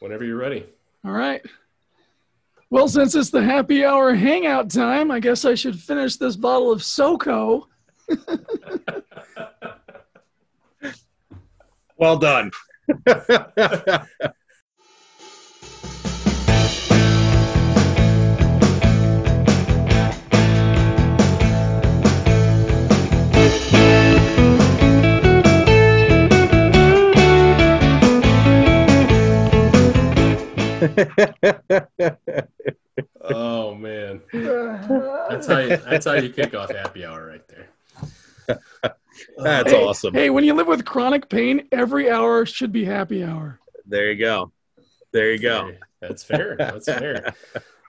Whenever you're ready. All right. Well, since it's the happy hour hangout time, I guess I should finish this bottle of SoCo. well done. oh man, that's how you, that's how you kick off happy hour right there. That's hey, awesome. Hey, when you live with chronic pain, every hour should be happy hour. There you go. There you go. That's fair. That's fair.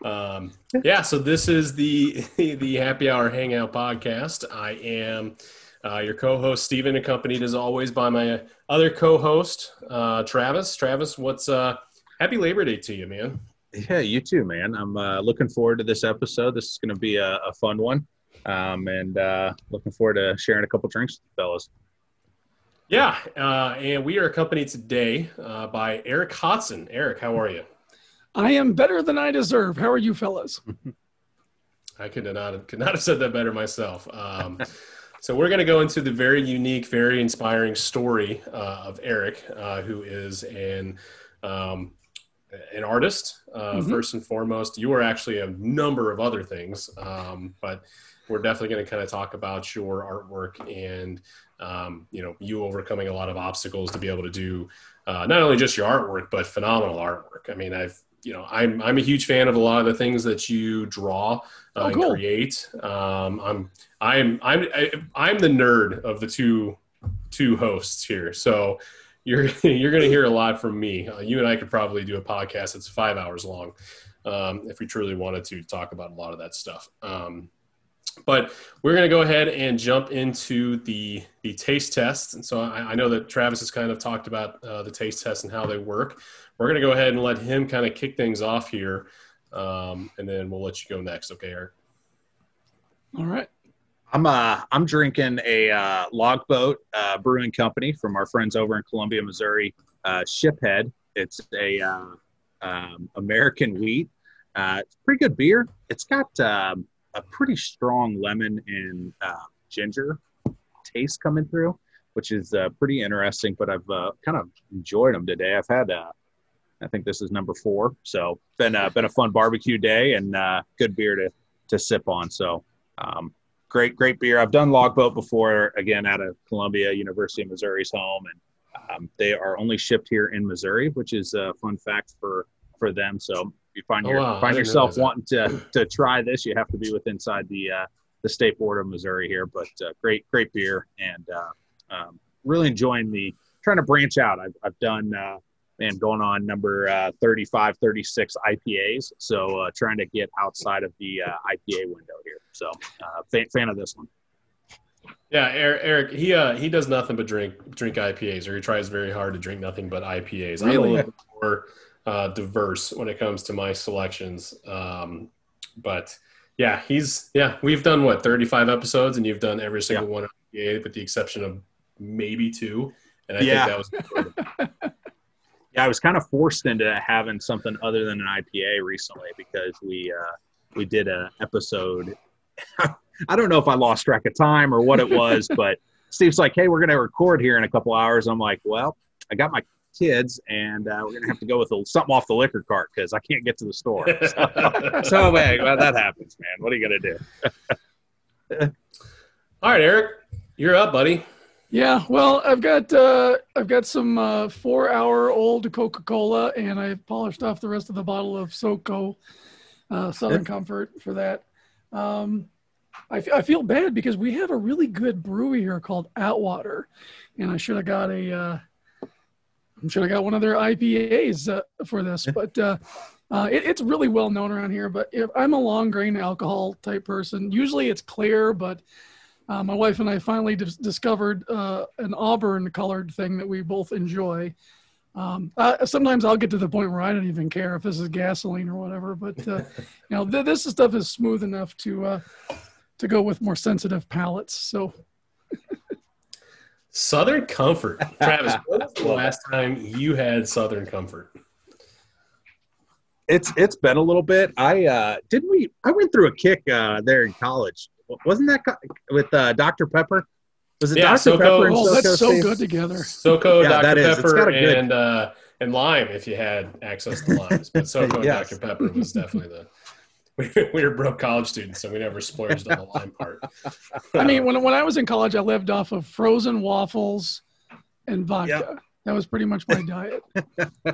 Um, yeah. So this is the the happy hour hangout podcast. I am. Uh, your co-host Stephen, accompanied as always by my other co-host uh, Travis. Travis, what's uh, happy Labor Day to you, man? Yeah, you too, man. I'm uh, looking forward to this episode. This is going to be a, a, fun one, um, and uh, looking forward to sharing a couple drinks with the fellas. Yeah, uh, and we are accompanied today uh, by Erik Hodson. Erik, how are you? I am better than I deserve. How are you, fellas? I could not have, could not have said that better myself. Um, so we're going to go into the very unique, very inspiring story uh, of Erik, uh, who is an um, an artist uh, mm-hmm. first and foremost. You are actually a number of other things, um, but we're definitely going to kind of talk about your artwork and um, you know you overcoming a lot of obstacles to be able to do uh, not only just your artwork but phenomenal artwork. I mean, I've you know I'm I'm a huge fan of a lot of the things that you draw uh, oh, cool. and create. Um, I'm I'm I'm I'm the nerd of the two two hosts here, so you're you're going to hear a lot from me. Uh, you and I could probably do a podcast that's five hours long um, if we truly wanted to talk about a lot of that stuff. Um, but we're going to go ahead and jump into the the taste test. And so I, I know that Travis has kind of talked about uh, the taste test and how they work. We're going to go ahead and let him kind of kick things off here, um, and then we'll let you go next. Okay, Erik. All right. I'm uh I'm drinking a uh, logboat uh, brewing company from our friends over in Columbia, Missouri. Uh, Shiphead. It's a uh, um, American wheat. Uh, it's pretty good beer. It's got um, a pretty strong lemon and uh, ginger taste coming through, which is uh, pretty interesting. But I've uh, kind of enjoyed them today. I've had, uh, I think this is number four, so been uh, been a fun barbecue day and uh, good beer to to sip on. So um, great, great beer. I've done Logboat before, again out of Columbia University of Missouri's home, and um, they are only shipped here in Missouri, which is a fun fact for for them. So if you find oh, your, wow. find yourself wanting to to try this, you have to be with inside the uh, the state board of Missouri here. But uh, great, great beer, and uh, um, really enjoying the trying to branch out. I've, I've done uh, and going on number uh, 35, 36 IPAs. So uh, trying to get outside of the uh, IPA window here. So uh, fan, fan of this one. Yeah, Erik, he uh, he does nothing but drink drink IPAs, or he tries very hard to drink nothing but IPAs. Really? I'm a little more uh, diverse when it comes to my selections, um, but yeah, he's yeah. We've done what 35 episodes, and you've done every single yeah. one IPA, with the exception of maybe two, and I yeah. think that was. Yeah, I was kind of forced into having something other than an IPA recently because we uh, we did an episode. I don't know if I lost track of time or what it was, but Steve's like, "Hey, we're going to record here in a couple hours." I'm like, "Well, I got my kids, and uh, we're going to have to go with a, something off the liquor cart because I can't get to the store." So, so man, well, that happens, man. What are you going to do? All right, Erik, you're up, buddy. Yeah, well, I've got uh, I've got some uh, four hour old Coca Cola, and I polished off the rest of the bottle of SoCo uh, Southern Comfort for that. Um, I, f- I feel bad because we have a really good brewery here called Atwater, and I should have got a uh, I should have got one of their IPAs uh, for this, but uh, uh, it, it's really well known around here. But if I'm a long grain alcohol type person, usually it's clear, but uh, my wife and I finally dis- discovered uh, an auburn colored thing that we both enjoy. Um, uh, sometimes I'll get to the point where I don't even care if this is gasoline or whatever, but uh, you know th- this stuff is smooth enough to uh, to go with more sensitive palates. So. Southern Comfort, Travis. When was the last time you had Southern Comfort? It's it's been a little bit. I uh didn't we I went through a kick uh there in college. Wasn't that co- with uh Dr. Pepper? Was it Yeah, Dr. Soko- Pepper and Oh, that's so Safe? good together. SoCo, Yeah, Dr. that is. It's Pepper, good- and uh, and lime if you had access to limes. But SoCo Yes. and Dr. Pepper was definitely the. We, we were broke college students, so we never splurged on the lime part. I mean, when when I was in college, I lived off of frozen waffles and vodka. That was pretty much my diet.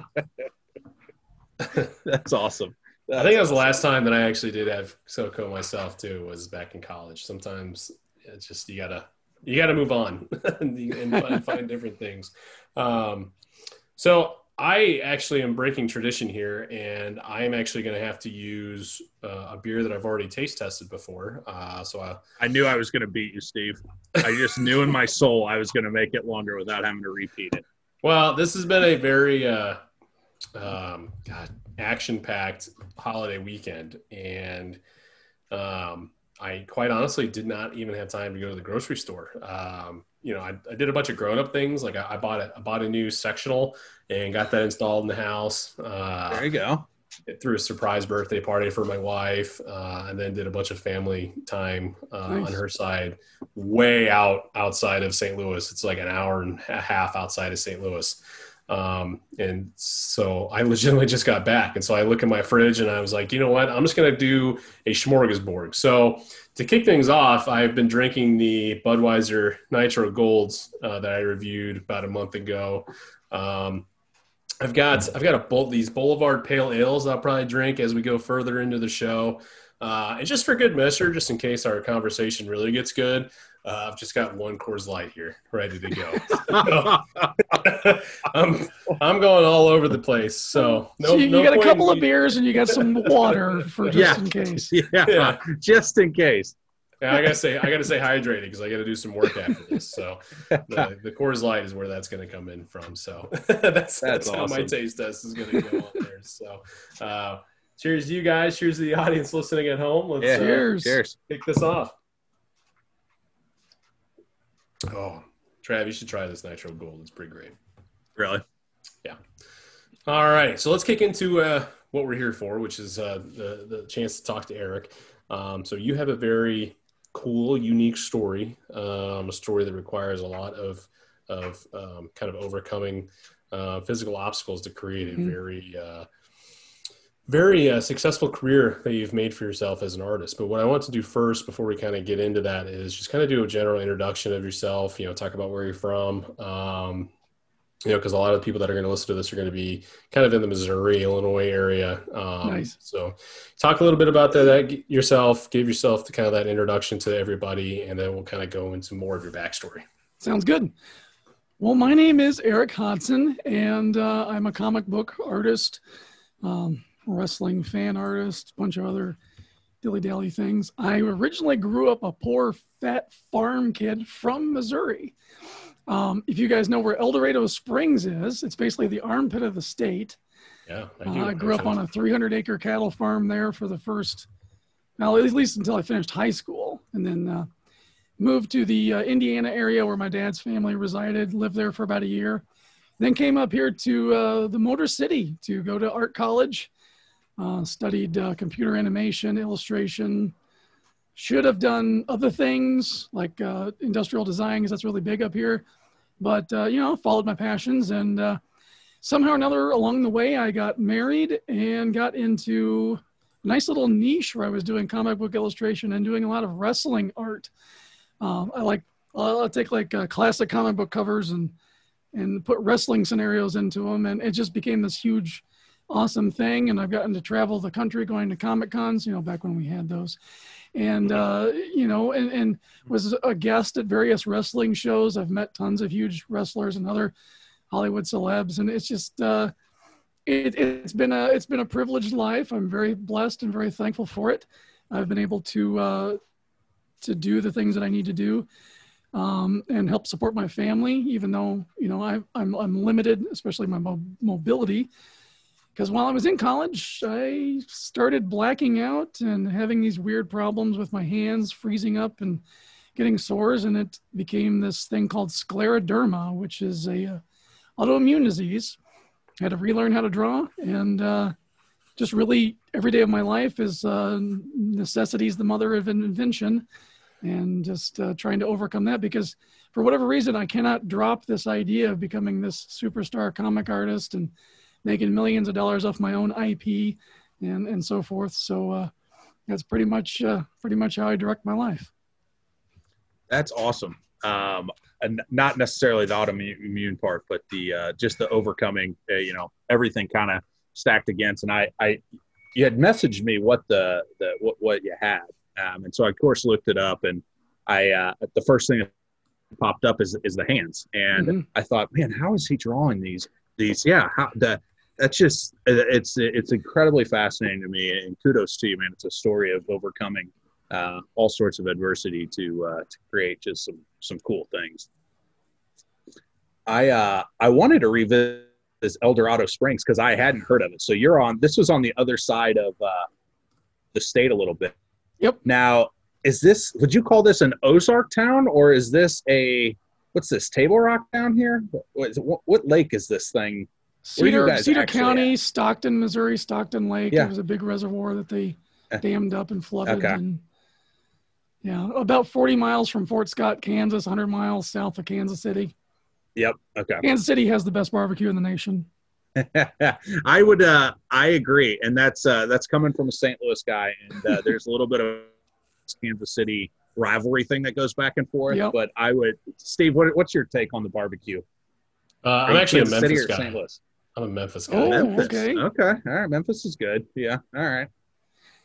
That's awesome. I think that was the last time that I actually did have SoCo myself too. Was back in college. Sometimes it's just you gotta you gotta move on and, and find, different things. Um, so I actually am breaking tradition here, and I am actually going to have to use uh, a beer that I've already taste tested before. Uh, so I, I knew I was going to beat you, Steve. I just knew in my soul I was going to make it longer without having to repeat it. Well, this has been a very uh, um, God action-packed holiday weekend, and um, I quite honestly did not even have time to go to the grocery store. Um, you know, I, I did a bunch of grown-up things. Like I, I bought a, I bought a new sectional and got that installed in the house. Uh, There you go. It threw a surprise birthday party for my wife, uh, and then did a bunch of family time uh, Nice. on her side, way out outside of St. Louis. It's like an hour and a half outside of St. Louis. Um, and so I legitimately just got back. And so I look at my fridge and I was like, you know what? I'm just going to do a smorgasbord. So to kick things off, I've been drinking the Budweiser Nitro Golds uh, that I reviewed about a month ago. Um, I've got I've got a bolt these Boulevard Pale Ales I'll probably drink as we go further into the show, uh, and just for good measure, just in case our conversation really gets good, uh, I've just got one Coors Light here ready to go. I'm I'm going all over the place, so no. so you, you no got a couple of beers and you got some water for just Yeah. in case. yeah, Yeah. just in case. Yeah, I gotta say I gotta say hydrated because I gotta do some work after this. So the, the Coors Light is where that's gonna come in from. So that's that's, how my taste test is gonna go on there. So uh, cheers to you guys. Cheers to the audience listening at home. Let's Yeah. uh, Cheers. Cheers. kick this off. Oh, Trav, you should try this Nitro Gold. It's pretty great. Really? Yeah. All right, so let's kick into uh, what we're here for, which is uh, the the chance to talk to Erik. Um, so you have a very cool, unique story, um, a story that requires a lot of of um, kind of overcoming uh, physical obstacles to create a Mhm. very uh, very uh, successful career that you've made for yourself as an artist. But what I want to do first, before we kind of get into that, is just kind of do a general introduction of yourself. You know, talk about where you're from. Um, you know, because a lot of the people that are going to listen to this are going to be kind of in the Missouri, Illinois area. Um, Nice. So, talk a little bit about that, that yourself. Give yourself the kind of that introduction to everybody, and then we'll kind of go into more of your backstory. Sounds good. Well, my name is Erik Hodson, and uh, I'm a comic book artist, um, wrestling fan artist, bunch of other dilly dally things. I originally grew up a poor, fat farm kid from Missouri. Um, if you guys know where El Dorado Springs is, it's basically the armpit of the state. Yeah, Uh, I grew up on a 300 acre cattle farm there for the first, well, at least until I finished high school, and then uh, moved to the uh, Indiana area where my dad's family resided. Lived there for about a year, then came up here to uh, the Motor City to go to art college. Uh, studied uh, computer animation, illustration. Should have done other things like uh, industrial design, because that's really big up here. But uh, you know, followed my passions and. Uh, somehow or another along the way i got married and got into a nice little niche where i was doing comic book illustration and doing a lot of wrestling art um, i like i'll, take like uh, classic comic book covers and and put wrestling scenarios into them and it just became this huge awesome thing and i've gotten to travel the country going to comic cons you know back when we had those and uh, you know and, and was a guest at various wrestling shows i've met tons of huge wrestlers and other Hollywood celebs, and it's just uh, it, it's been a it's been a privileged life. I'm very blessed and very thankful for it. I've been able to uh, to do the things that I need to do um, and help support my family, even though you know I, I'm I'm limited, especially my mo- mobility. Because while I was in college, I started blacking out and having these weird problems with my hands freezing up and getting sores, and it became this thing called scleroderma, which is a uh, autoimmune disease. I had to relearn how to draw, and uh, just really every day of my life is uh, necessity is the mother of invention, and just uh, trying to overcome that because for whatever reason I cannot drop this idea of becoming this superstar comic artist and making millions of dollars off my own IP and and so forth. So uh, that's pretty much uh, pretty much how I direct my life. That's awesome. Um, and not necessarily the autoimmune part, but the uh, just the overcoming. Uh, you know, everything kind of stacked against. And I, I, you had messaged me what the the what, what you had, um, and so I of course looked it up, and I uh, the first thing that popped up is is the hands, and mm-hmm. I thought, man, how is he drawing these these? Yeah, how the that's just it's it's incredibly fascinating to me, and kudos to you, man. It's a story of overcoming uh, all sorts of adversity to uh, to create just some some cool things. I uh, I wanted to revisit this El Dorado Springs because I hadn't heard of it. So you're on. This was on the other side of uh, the state a little bit. Yep. Now, is this? Would you call this an Ozark town, or is this a what's this Table Rock down here? What, what lake is this thing? Cedar Cedar County, at? Stockton, Missouri, Stockton Lake. Yeah. It was a big reservoir that they dammed up and flooded. Okay. And, yeah, about 40 miles from Fort Scott, Kansas, 100 miles south of Kansas City. Yep. Okay. Kansas City has the best barbecue in the nation. I would. Uh, I agree, and that's uh, that's coming from a St. Louis guy, and uh, there's a little bit of Kansas City rivalry thing that goes back and forth. Yep. But I would, Steve, what, what's your take on the barbecue? Uh, I'm actually Kansas a Memphis guy. St. Louis? I'm a Memphis guy. Oh, Memphis. okay. Okay. All right. Memphis is good. Yeah. All right.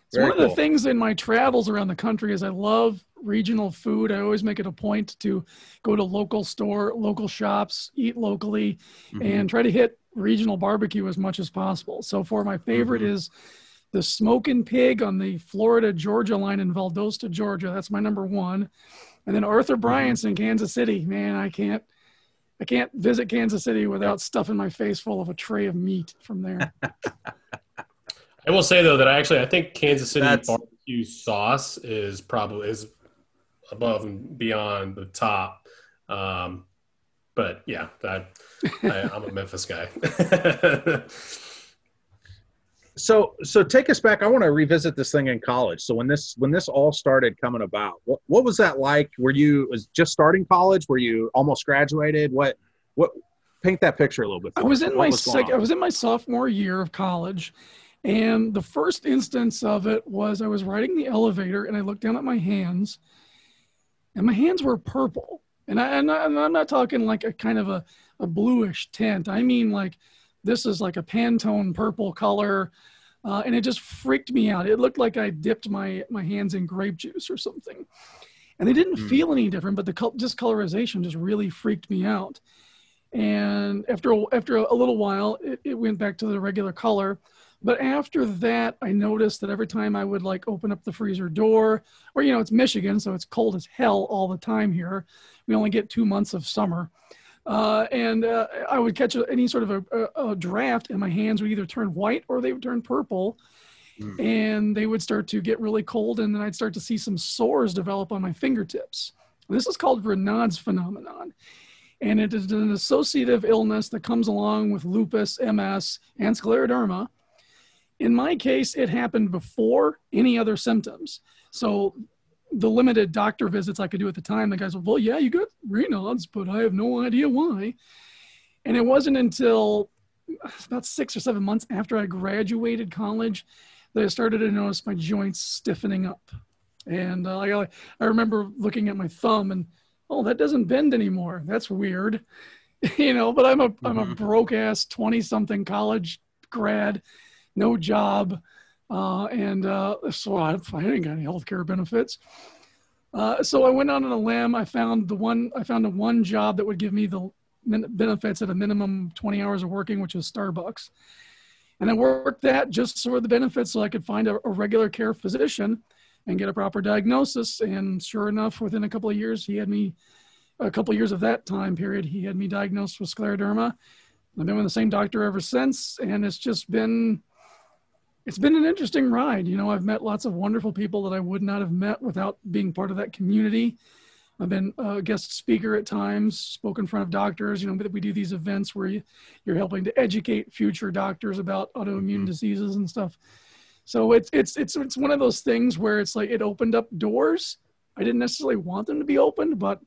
It's one of cool. the things in my travels around the country is I love regional food. I always make it a point to go to local store, local shops, eat locally, mm-hmm. and try to hit regional barbecue as much as possible. So for my favorite mm-hmm. is the Smoking Pig on the Florida Georgia line in Valdosta, Georgia. That's my number one. And then Arthur mm-hmm. Bryant's mm-hmm. in Kansas City. Man, I can't I can't visit Kansas City without stuffing my face full of a tray of meat from there. I will say though that I actually I think Kansas City That's... barbecue sauce is probably is above and beyond the top. Um, but yeah, I, I, I'm a Memphis guy. so so take us back. I want to revisit this thing in college. So when this when this all started coming about, what what was that like? Were you was just starting college? Were you almost graduated? What what paint that picture a little bit? I was in my was sec- I was in my sophomore year of college and the first instance of it was I was riding the elevator and I looked down at my hands, and my hands were purple. And, I, and, I, am not talking like a kind of a, a bluish tint. I mean, like this is like a Pantone purple color. Uh, and it just freaked me out. It looked like I dipped my, my hands in grape juice or something. And they didn't mm. feel any different, but the discolorization just really freaked me out. And after, after a little while, it, it went back to the regular color. But after that, I noticed that every time I would like open up the freezer door, or you know, it's Michigan, so it's cold as hell all the time here. We only get two months of summer. Uh, and uh, I would catch a, any sort of a, a, a, draft, and my hands would either turn white or they would turn purple, mm. and they would start to get really cold, and then I'd start to see some sores develop on my fingertips. This is called Raynaud's phenomenon, and it is an associative illness that comes along with lupus, MS, and scleroderma, in my case, it happened before any other symptoms. So the limited doctor visits I could do at the time, the guys said, well, yeah, you got Raynaud's, but I have no idea why. And it wasn't until about six or seven months after I graduated college that I started to notice my joints stiffening up. And uh, I, I remember looking at my thumb and, oh, that doesn't bend anymore. That's weird. you know, but I'm a, mm-hmm. I'm a mm-hmm. broke ass 20 something college grad no job, uh, and uh, so I, I didn't get any health care benefits. Uh, so I went out on a limb. I found the one. I found the one job that would give me the benefits at a minimum 20 hours of working, which was Starbucks. And I worked that just for the benefits, so I could find a, a regular care physician and get a proper diagnosis. And sure enough, within a couple of years, he had me. A couple of years of that time period, he had me diagnosed with scleroderma. I've been with the same doctor ever since, and it's just been it's been an interesting ride. You know, I've met lots of wonderful people that I would not have met without being part of that community. I've been a guest speaker at times, spoke in front of doctors. You know, we do these events where you, you're helping to educate future doctors about autoimmune Mhm. diseases and stuff. So it's it's it's it's one of those things where it's like it opened up doors. I didn't necessarily want them to be opened, but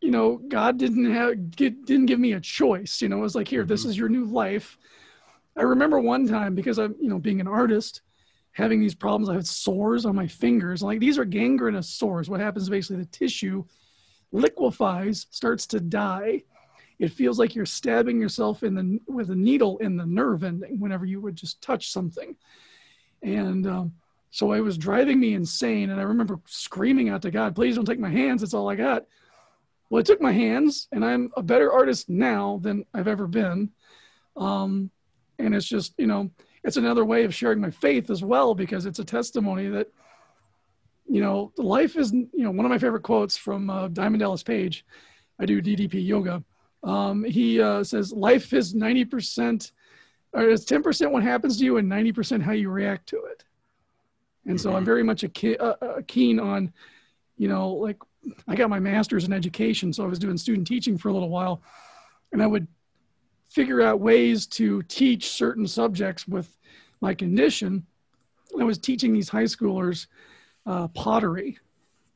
you know, God didn't have didn't give me a choice. You know, it was like, here, this Mhm. is your new life. I remember one time because I'm, you know, being an artist, having these problems. I had sores on my fingers. Like these are gangrenous sores. What happens basically, the tissue liquefies, starts to die. It feels like you're stabbing yourself in the with a needle in the nerve ending whenever you would just touch something. And um, so it was driving me insane. And I remember screaming out to God, please don't take my hands. It's all I got. Well, it took my hands, and I'm a better artist now than I've ever been. Um, and it's just, you know, it's another way of sharing my faith as well, because it's a testimony that, you know, life is, you know, one of my favorite quotes from uh, Diamond Dallas Page. I do DDP yoga. Um, he uh, says, life is 90%, or it's 10% what happens to you and 90% how you react to it. And so I'm Mhm. very much a, ke- uh, uh, keen on, you know, like I got my master's in education, so I was doing student teaching for a little while, and I would figure out ways to teach certain subjects with my condition. I was teaching these high schoolers uh, pottery,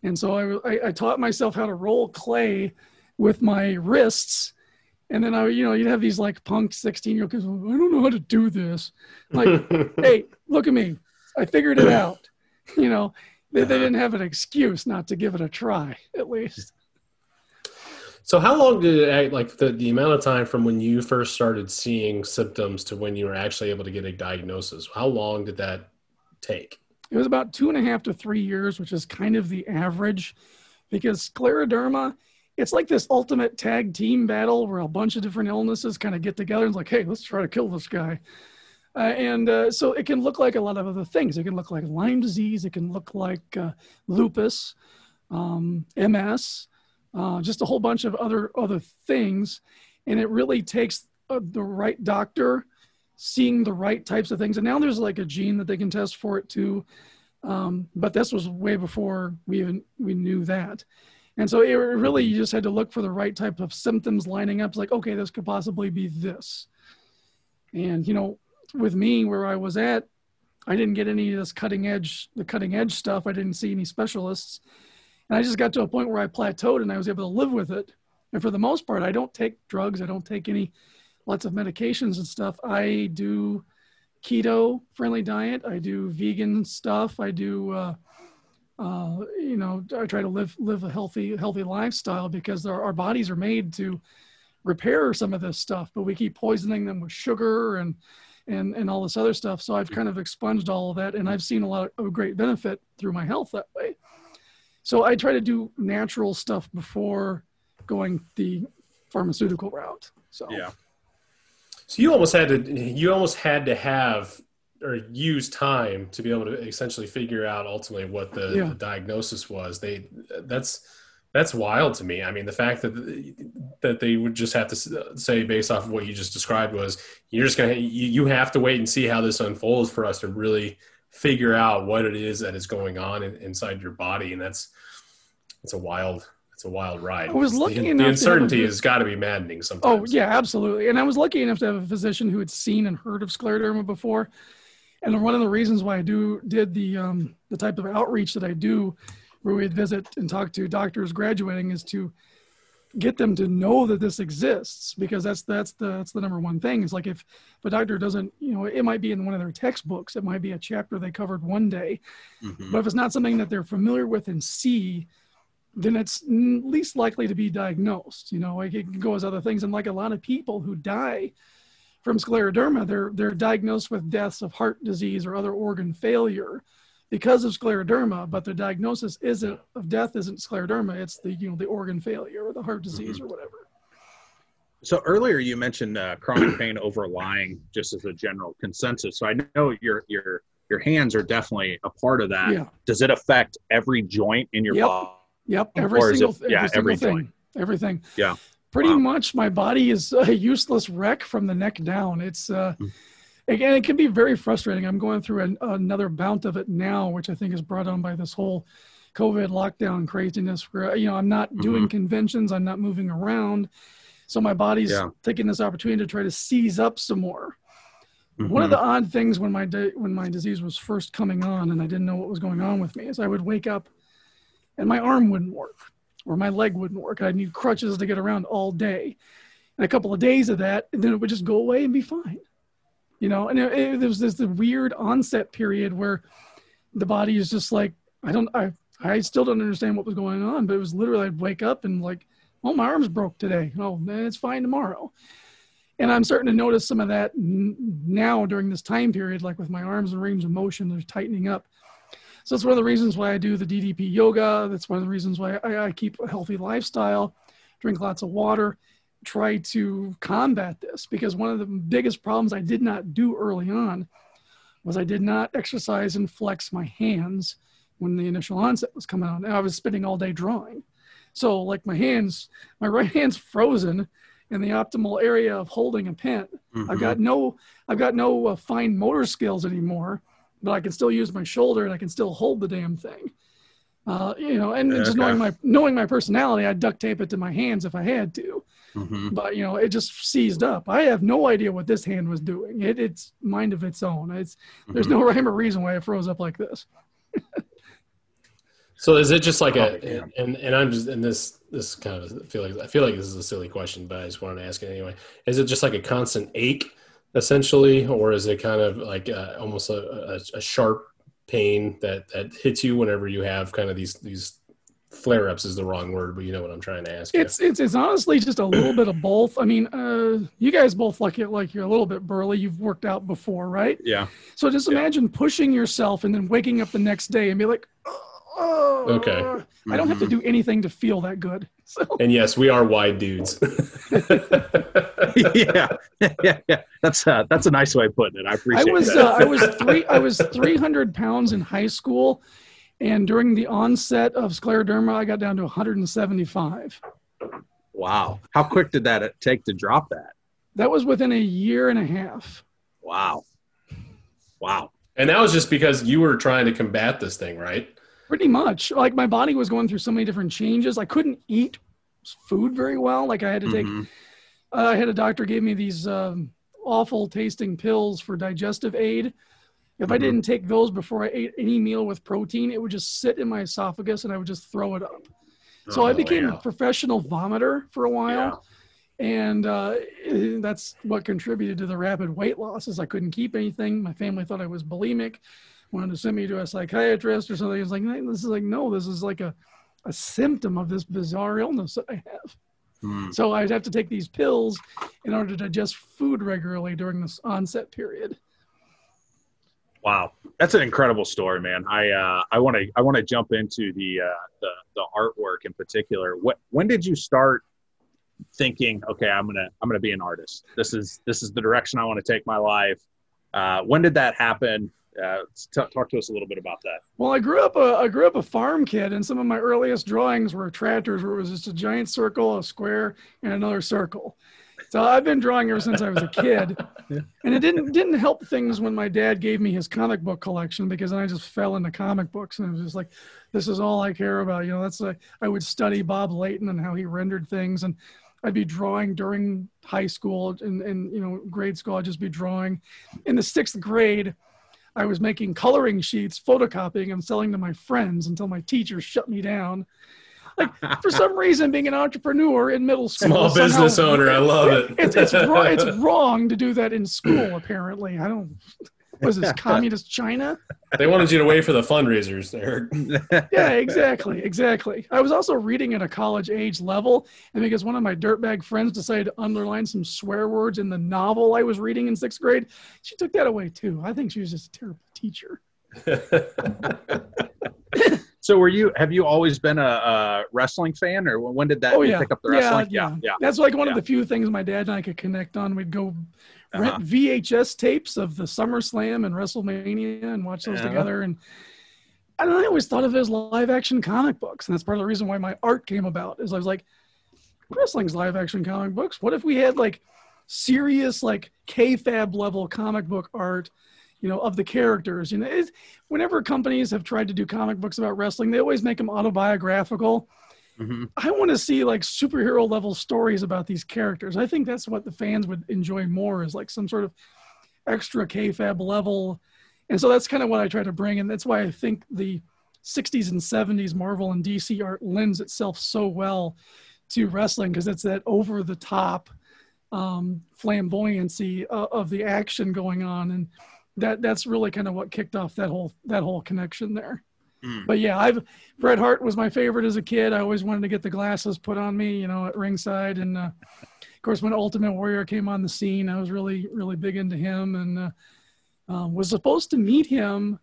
and so I, I, I taught myself how to roll clay with my wrists. And then I, you know, you'd have these like punk 16 year old kids, I don't know how to do this. Like, hey, look at me. I figured it out. You know, they, they Uh-huh. didn't have an excuse not to give it a try, at least. So how long did it act- like the, the amount of time from when you first started seeing symptoms to when you were actually able to get a diagnosis? How long did that take? It was about two and a half to three years, which is kind of the average because scleroderma, it's like this ultimate tag team battle where a bunch of different illnesses kind of get together and like, hey, let's try to kill this guy. Uh, and uh, so it can look like a lot of other things. It can look like Lyme disease. It can look like uh, lupus, um, MS, uh, just a whole bunch of other other things. And it really takes uh, the right doctor seeing the right types of things. And now there's like a gene that they can test for it too. Um, but this was way before we even we knew that. And so it really you just had to look for the right type of symptoms lining up. It's like, okay, this could possibly be this. And you know, with me where I was at, I didn't get any of this cutting edge, the cutting edge stuff. I didn't see any specialists. And I just got to a point where I plateaued and I was able to live with it. And for the most part, I don't take drugs. I don't take any lots of medications and stuff. I do keto friendly diet. I do vegan stuff. I do, uh, uh, you know, I try to live live a healthy healthy lifestyle because our, our bodies are made to repair some of this stuff, but we keep poisoning them with sugar and and and all this other stuff. So I've kind of expunged all of that, and I've seen a lot of great benefit through my health that way. So I try to do natural stuff before going the pharmaceutical route. So Yeah. So you almost had to you almost had to have or use time to be able to essentially figure out ultimately what the, Yeah. the diagnosis was. They that's that's wild to me. I mean, the fact that that they would just have to say based off of what you just described was you're just gonna you, you have to wait and see how this unfolds for us to really figure out what it is that is going on in, inside your body, and that's it's a wild it's a wild ride. I was The- lucky the, enough to have a uncertainty has got to be maddening sometimes. Oh yeah, absolutely. And I was lucky enough to have a physician who had seen and heard of scleroderma before. And one of the reasons why I do did the um, the type of outreach that I do, where we'd visit and talk to doctors graduating, is to get them to know that this exists because that's that's the that's the number one thing. Is like if, if a doctor doesn't, you know, it might be in one of their textbooks, it might be a chapter they covered one day, Mhm. but if it's not something that they're familiar with and see, then it's least likely to be diagnosed. You know, like it can go as other things. And like a lot of people who die from scleroderma, they're they're diagnosed with deaths of heart disease or other organ failure because of scleroderma, but the diagnosis isn't of death isn't scleroderma, it's the you know the organ failure or the heart disease or whatever. So earlier you mentioned uh, chronic pain overlying just as a general consensus. So I know your your your hands are definitely a part of that. Yeah. Does it affect every joint in your Yep. body? Yep, every Or single, it- every yeah, single every thing, joint. everything. Yeah. Pretty Wow. much, my body is a useless wreck from the neck down. It's uh, Mm. again, it can be very frustrating. I'm going through an, another bout of it now, which I think is brought on by this whole COVID lockdown craziness where, you know, I'm not doing conventions, I'm not moving around. So my body's Yeah. taking this opportunity to try to seize up some more. One of the odd things when my di- when my disease was first coming on and I didn't know what was going on with me is I would wake up and my arm wouldn't work or my leg wouldn't work. I'd need crutches to get around all day. And a couple of days of that, and then it would just go away and be fine. You know, and it, it, there was this weird onset period where the body is just like, I don't, I, I still don't understand what was going on, but it was literally I'd wake up and like, oh, my arm's broke today. Oh, it's fine tomorrow. And I'm starting to notice some of that now during this time period, like with my arms and range of motion, they're tightening up. So that's one of the reasons why I do the DDP yoga. That's one of the reasons why I, I keep a healthy lifestyle, drink lots of water, try to combat this. Because one of the biggest problems I did not do early on was I did not exercise and flex my hands when the initial onset was coming on. And I was spending all day drawing. So like my hands, my right hand's frozen in the optimal area of holding a pen. I've got no, I've got no uh, fine motor skills anymore, but I can still use my shoulder and I can still hold the damn thing. Uh, you know, and just knowing my knowing my personality, I'd duct tape it to my hands if I had to. Mhm. But you know, it just seized up. I have no idea what this hand was doing. It, it's mind of its own. It's there's no rhyme or reason why it froze up like this. So is it just like Oh, a yeah. and and I'm just and this this kind of feel like I feel like this is a silly question, but I just wanted to ask it anyway. Is it just like a constant ache essentially, or is it kind of like uh, almost a, a, a sharp pain that that hits you whenever you have kind of these these flare ups is the wrong word, but you know what I'm trying to ask. you. It's it's it's honestly just a little bit of both. I mean, uh, you guys both like it like you're a little bit burly. You've worked out before, right? Yeah. So just Yeah. imagine pushing yourself and then waking up the next day and be like, oh, Okay. I don't have to do anything to feel that good. So and yes, we are wide dudes. yeah. yeah. Yeah. That's uh, that's a nice way of putting it. I appreciate. I appreciate was that. uh, I was three I was 300 pounds in high school, and during the onset of scleroderma, I got down to 175. wow. How quick did that take to drop that? That was within a year and a half. Wow. Wow. and that was just because you were trying to combat this thing, right? Pretty much. Like my body was going through so many different changes. I couldn't eat food very well. Like I had to take. Mhm. Uh, I had a doctor gave me these um, awful tasting pills for digestive aid. If I Mhm. didn't take those before I ate any meal with protein, it would just sit in my esophagus and I would just throw it up. So I Oh, became yeah. a professional vomiter for a while. and uh, eh, that's what contributed to the rapid weight losses. I couldn't keep anything. My family thought I was bulimic, wanted to send me to a psychiatrist or something. I was like, this is like, no, this is like a, a symptom of this bizarre illness that I have. Hmm. So I'd have to take these pills in order to digest food regularly during this onset period. Wow, that's an incredible story, man. I uh, I want to I want to jump into the uh, the the artwork in particular. What when did you start thinking? Okay, I'm gonna I'm gonna be an artist. This is this is the direction I want to take my life. Uh, when did that happen? Uh, t- talk to us a little bit about that. Well, I grew up a I grew up a farm kid, and some of my earliest drawings were tractors, where it was just a giant circle, a square, and another circle. So I've been drawing ever since I was a kid, and it didn't didn't help things when my dad gave me his comic book collection because then I just fell into comic books, and it was just like, this is all I care about. You know, that's like I would study Bob Layton and how he rendered things, and I'd be drawing during high school and and you know grade school. I'd just be drawing. In the sixth grade, I was making coloring sheets, photocopying, and selling to my friends until my teacher shut me down. Like for some reason, being an entrepreneur in middle school, Small somehow- business owner, I love it. It's it's wrong, it's wrong to do that in school. Apparently, I don't. Was this communist China? they wanted you to wait for the fundraisers, Erik. Yeah, exactly, exactly. I was also reading at a college age level, and because one of my dirtbag friends decided to underline some swear words in the novel I was reading in sixth grade, she took that away too. I think she was just a terrible teacher. So, were you have you always been a, a wrestling fan, or when did that Oh, yeah. pick up the Yeah, wrestling? yeah. yeah. That's like one Yeah. of the few things my dad and I could connect on. We'd go rent Uh-huh. VHS tapes of the SummerSlam and WrestleMania and watch those Yeah. together. And I, don't know, I always thought of it as live action comic books. And that's part of the reason why my art came about is I was like, wrestling's live action comic books. What if we had like serious, like kayfabe level comic book art you know, of the characters. You know, it's, whenever companies have tried to do comic books about wrestling, they always make them autobiographical. Mm-hmm. I want to see like superhero level stories about these characters. I think that's what the fans would enjoy more is like some sort of extra kayfabe level. And so that's kind of what I try to bring. And that's why I think the 60s and 70s Marvel and DC art lends itself so well to wrestling because it's that over the top um, flamboyancy of, of the action going on. And that that's really kind of what kicked off that whole that whole connection there. Mm. But yeah, I've Bret Hart was my favorite as a kid. I always wanted to get the glasses put on me, you know, at ringside. And uh, of course, when Ultimate Warrior came on the scene, I was really really big into him and uh, um, was supposed to meet him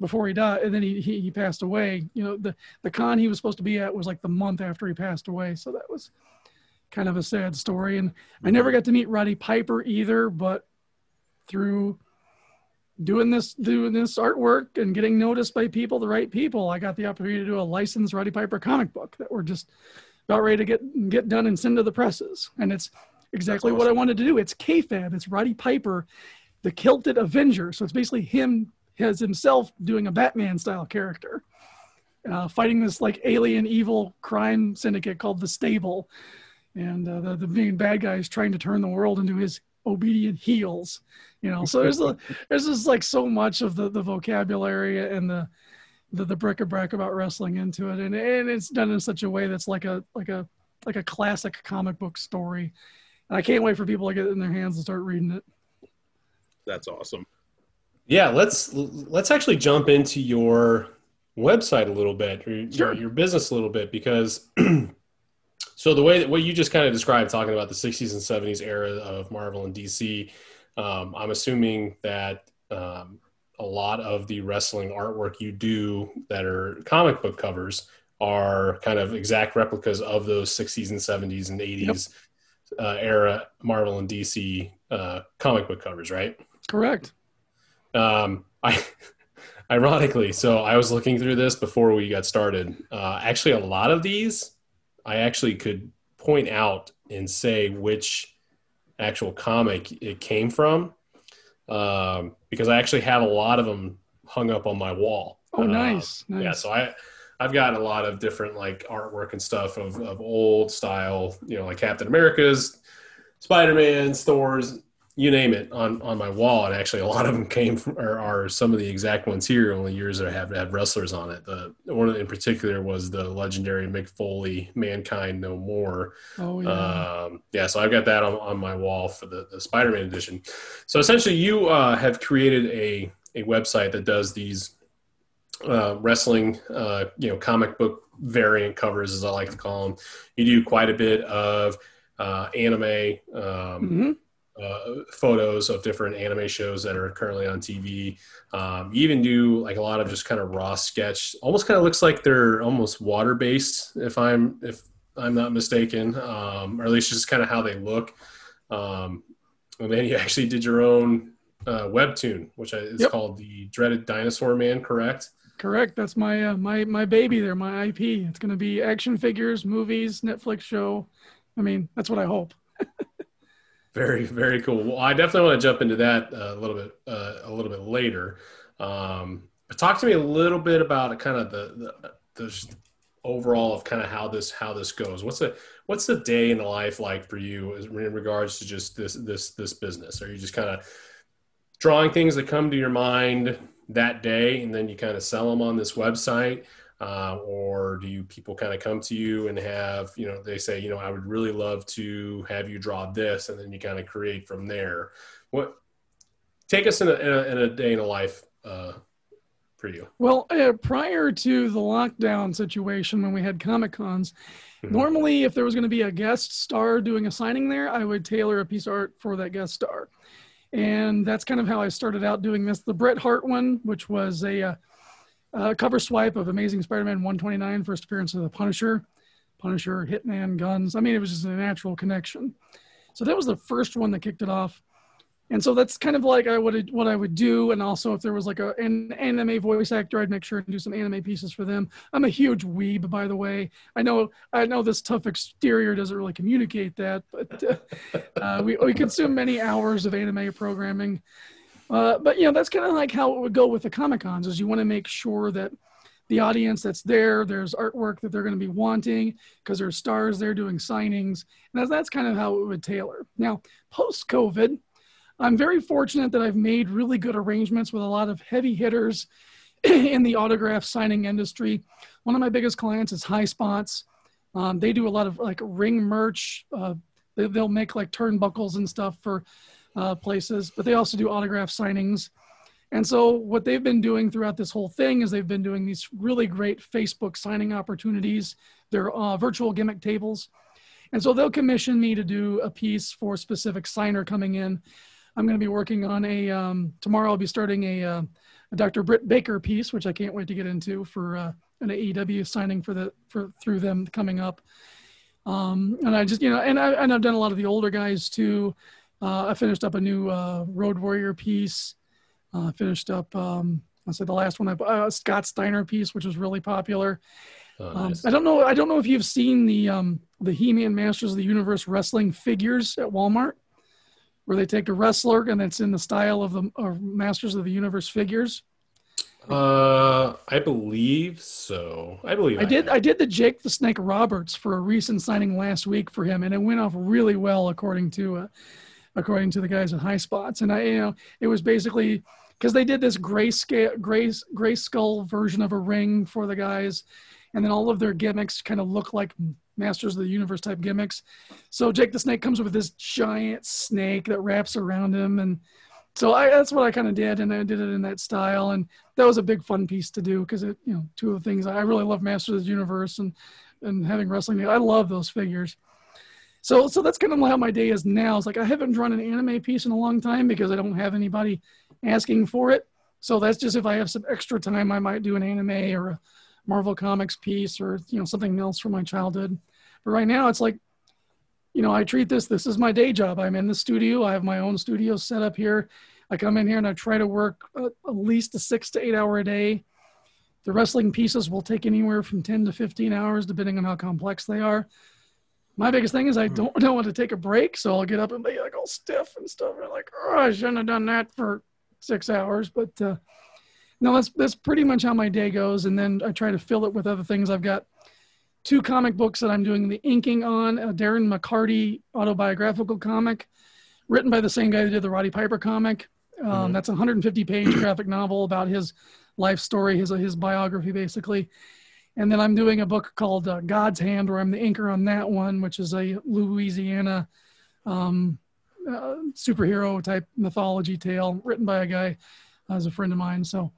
before he died, and then he, he he passed away. You know, the the con he was supposed to be at was like the month after he passed away, so that was kind of a sad story. And I never got to meet Roddy Piper either, but through doing this doing this artwork and getting noticed by people the right people i got the opportunity to do a licensed roddy piper comic book that we're just about ready to get get done and send to the presses. And it's exactly what i wanted to do. It's kayfabe it's roddy piper the kilted avenger. So it's basically him as himself doing a batman style character uh, fighting this like alien evil crime syndicate called the stable. And uh, the, the main bad guy is trying to turn the world into his obedient heels you know? So there's a, there's just like so much of the the vocabulary and the the, the bric-a-brac about wrestling into it. And, and it's done in such a way that's like a like a like a classic comic book story. And i can't wait for people to get it in their hands and start reading it. That's awesome. Yeah, let's let's actually jump into your website a little bit, or your, your business a little bit, because so the way that what you just kind of described, talking about the '60s and '70s era of Marvel and DC, um, I'm assuming that um, a lot of the wrestling artwork you do that are comic book covers are kind of exact replicas of those '60s and '70s and '80s uh, era Marvel and DC uh, comic book covers, right? correct Um, I, ironically, so I was looking through this before we got started. Uh, actually, a lot of these, I actually could point out and say which actual comic it came from, um, because I actually have a lot of them hung up on my wall. oh Um, nice nice yeah, so I I've got a lot of different like artwork and stuff of, of old style, you know, like Captain America's, Spider Man's, Thor's, you name it on on my wall. And actually, a lot of them came from or are some of the exact ones here. Only years that have had wrestlers on it. The one in particular was the legendary Mick Foley, Mankind No More. oh yeah Um, yeah, so I've got that on, on my wall for the, the Spider-Man edition. So essentially, you uh, have created a a website that does these uh, wrestling, uh, you know, comic book variant covers, as I like to call them. You do quite a bit of uh, anime um, hmm uh, photos of different anime shows that are currently on TV. Um, you even do like a lot of just kind of raw sketch. Almost kind of looks like they're almost water based, if I'm if I'm not mistaken, um, or at least just kind of how they look. Um, and then you actually did your own uh, webtoon, which is Yep. called the Dreaded Dinosaur Man. Correct? correct that's my uh, my my baby there my ip it's going to be action figures movies netflix show i mean that's what i hope Very, very cool. Well, I definitely want to jump into that uh, a little bit, uh, a little bit later. Um, but talk to me a little bit about kind of the, the, the overall of kind of how this, how this goes. What's the, what's the day in the life like for you in regards to just this, this, this business? Are you just kind of drawing things that come to your mind that day, and then you kind of sell them on this website? Uh, or do you people kind of come to you and have you know they say you know i would really love to have you draw this and then you kind of create from there what take us in a, in a, in a day in a life uh, for you Well, uh, prior to the lockdown situation when we had Comic Cons, Mhm. normally if there was going to be a guest star doing a signing there, I would tailor a piece of art for that guest star. And that's kind of how I started out doing this. The Bret Hart one, which was a, uh, cover swipe of Amazing Spider Man 129, first appearance of the Punisher, Punisher, Hitman, guns. I mean, it was just a natural connection. So that was the first one that kicked it off and so that's kind of like I would what I would do, and also if there was like a, an anime voice actor, I'd make sure and do some anime pieces for them. I'm a huge weeb, by the way. I know I know this tough exterior doesn't really communicate that, but uh, we we consume many hours of anime programming, Uh, but you know, that's kind of like how it would go with the Comic Cons is you want to make sure that the audience that's there, there's artwork that they're going to be wanting because there's stars there doing signings. And that's, that's kind of how it would tailor. Now, post COVID, I'm very fortunate that I've made really good arrangements with a lot of heavy hitters in the autograph signing industry. One of my biggest clients is Highspots. Um, they do a lot of like ring merch. Uh, they, will make like turnbuckles and stuff for uh, places, but they also do autograph signings. And so what they've been doing throughout this whole thing is they've been doing these really great Facebook signing opportunities. They're uh, virtual gimmick tables. And so they'll commission me to do a piece for a specific signer coming in. I'm going to be working on a, um, tomorrow I'll be starting a, uh, a Dr. Britt Baker piece, which I can't wait to get into for uh, an AEW signing for the, for through them coming up. Um, and I just, you know, and, I, and I've done a lot of the older guys too. Uh, I finished up a new uh, Road Warrior piece. Uh, finished up, um, I said the last one, I uh, Scott Steiner piece, which was really popular. Oh, um, nice. um, I don't know. I don't know if you've seen the um, the He-Man Masters of the Universe wrestling figures at Walmart, where they take a wrestler and it's in the style of the Masters of the Universe figures. Uh, I believe so. I believe I, I did. Have. I did the Jake the Snake Roberts for a recent signing last week for him, and it went off really well according to uh, according to the guys at Highspots. And I, you know, it was basically because they did this gray scale, gray, Grayskull version of a ring for the guys, and then all of their gimmicks kind of look like Masters of the Universe type gimmicks. So Jake the Snake comes with this giant snake that wraps around him, and so I, that's what I kind of did, and I did it in that style, and that was a big fun piece to do because it, you know, two of the things I really love Masters of the Universe and and having wrestling. I love those figures. So, so that's kind of how my day is now. It's like I haven't drawn an anime piece in a long time because I don't have anybody asking for it. So that's just if I have some extra time, I might do an anime or a Marvel Comics piece or you know something else from my childhood. But right now, it's like, you know, I treat this. This is my day job. I'm in the studio. I have my own studio set up here. I come in here and I try to work uh, at least a six to eight hour a day. The wrestling pieces will take anywhere from 10 to 15 hours, depending on how complex they are. My biggest thing is I hmm. don't, don't want to take a break, so I'll get up and be like all stiff and stuff. And like, oh, I shouldn't have done that for six hours. But uh, no, that's that's pretty much how my day goes. And then I try to fill it with other things. I've got two comic books that I'm doing the inking on. A Darren McCarty autobiographical comic, written by the same guy who did the Roddy Piper comic. Um, mm-hmm. That's a 150 page graphic novel about his life story, his his biography basically. And then I'm doing a book called uh, God's Hand, where I'm the inker on that one, which is a Louisiana um, uh, superhero type mythology tale written by a guy as a friend of mine. So,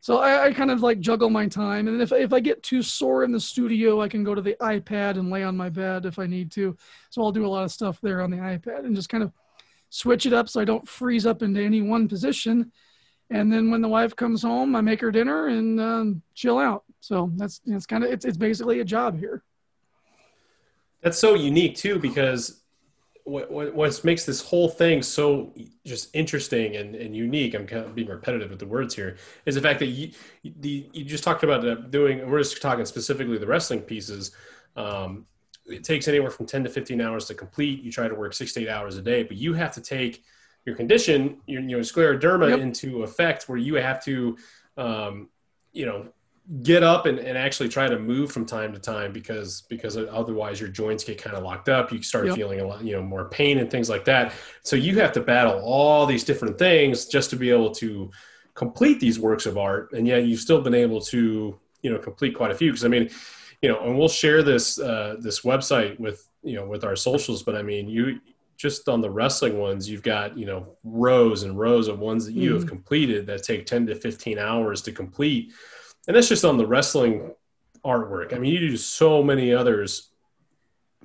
so I, I, kind of like juggle my time. And if, if I get too sore in the studio, I can go to the iPad and lay on my bed if I need to. So I'll do a lot of stuff there on the iPad and just kind of switch it up so I don't freeze up into any one position. And then when the wife comes home, I make her dinner and um, chill out. So that's it's kind of it's it's basically a job here. That's so unique too because what, what, what makes this whole thing so just interesting and, and unique i'm kind of being repetitive with the words here is the fact that you the, you just talked about doing we're just talking specifically the wrestling pieces um, it takes anywhere from 10 to 15 hours to complete you try to work six to eight hours a day but you have to take your condition your you know scleroderma yep. into effect where you have to um, you know get up and, and actually try to move from time to time because because otherwise your joints get kind of locked up you start yep. feeling a lot you know more pain and things like that so you have to battle all these different things just to be able to complete these works of art and yet you've still been able to you know complete quite a few because i mean you know and we'll share this uh, this website with you know with our socials but i mean you just on the wrestling ones you've got you know rows and rows of ones that you mm-hmm. have completed that take 10 to 15 hours to complete and that's just on the wrestling artwork. I mean, you do so many others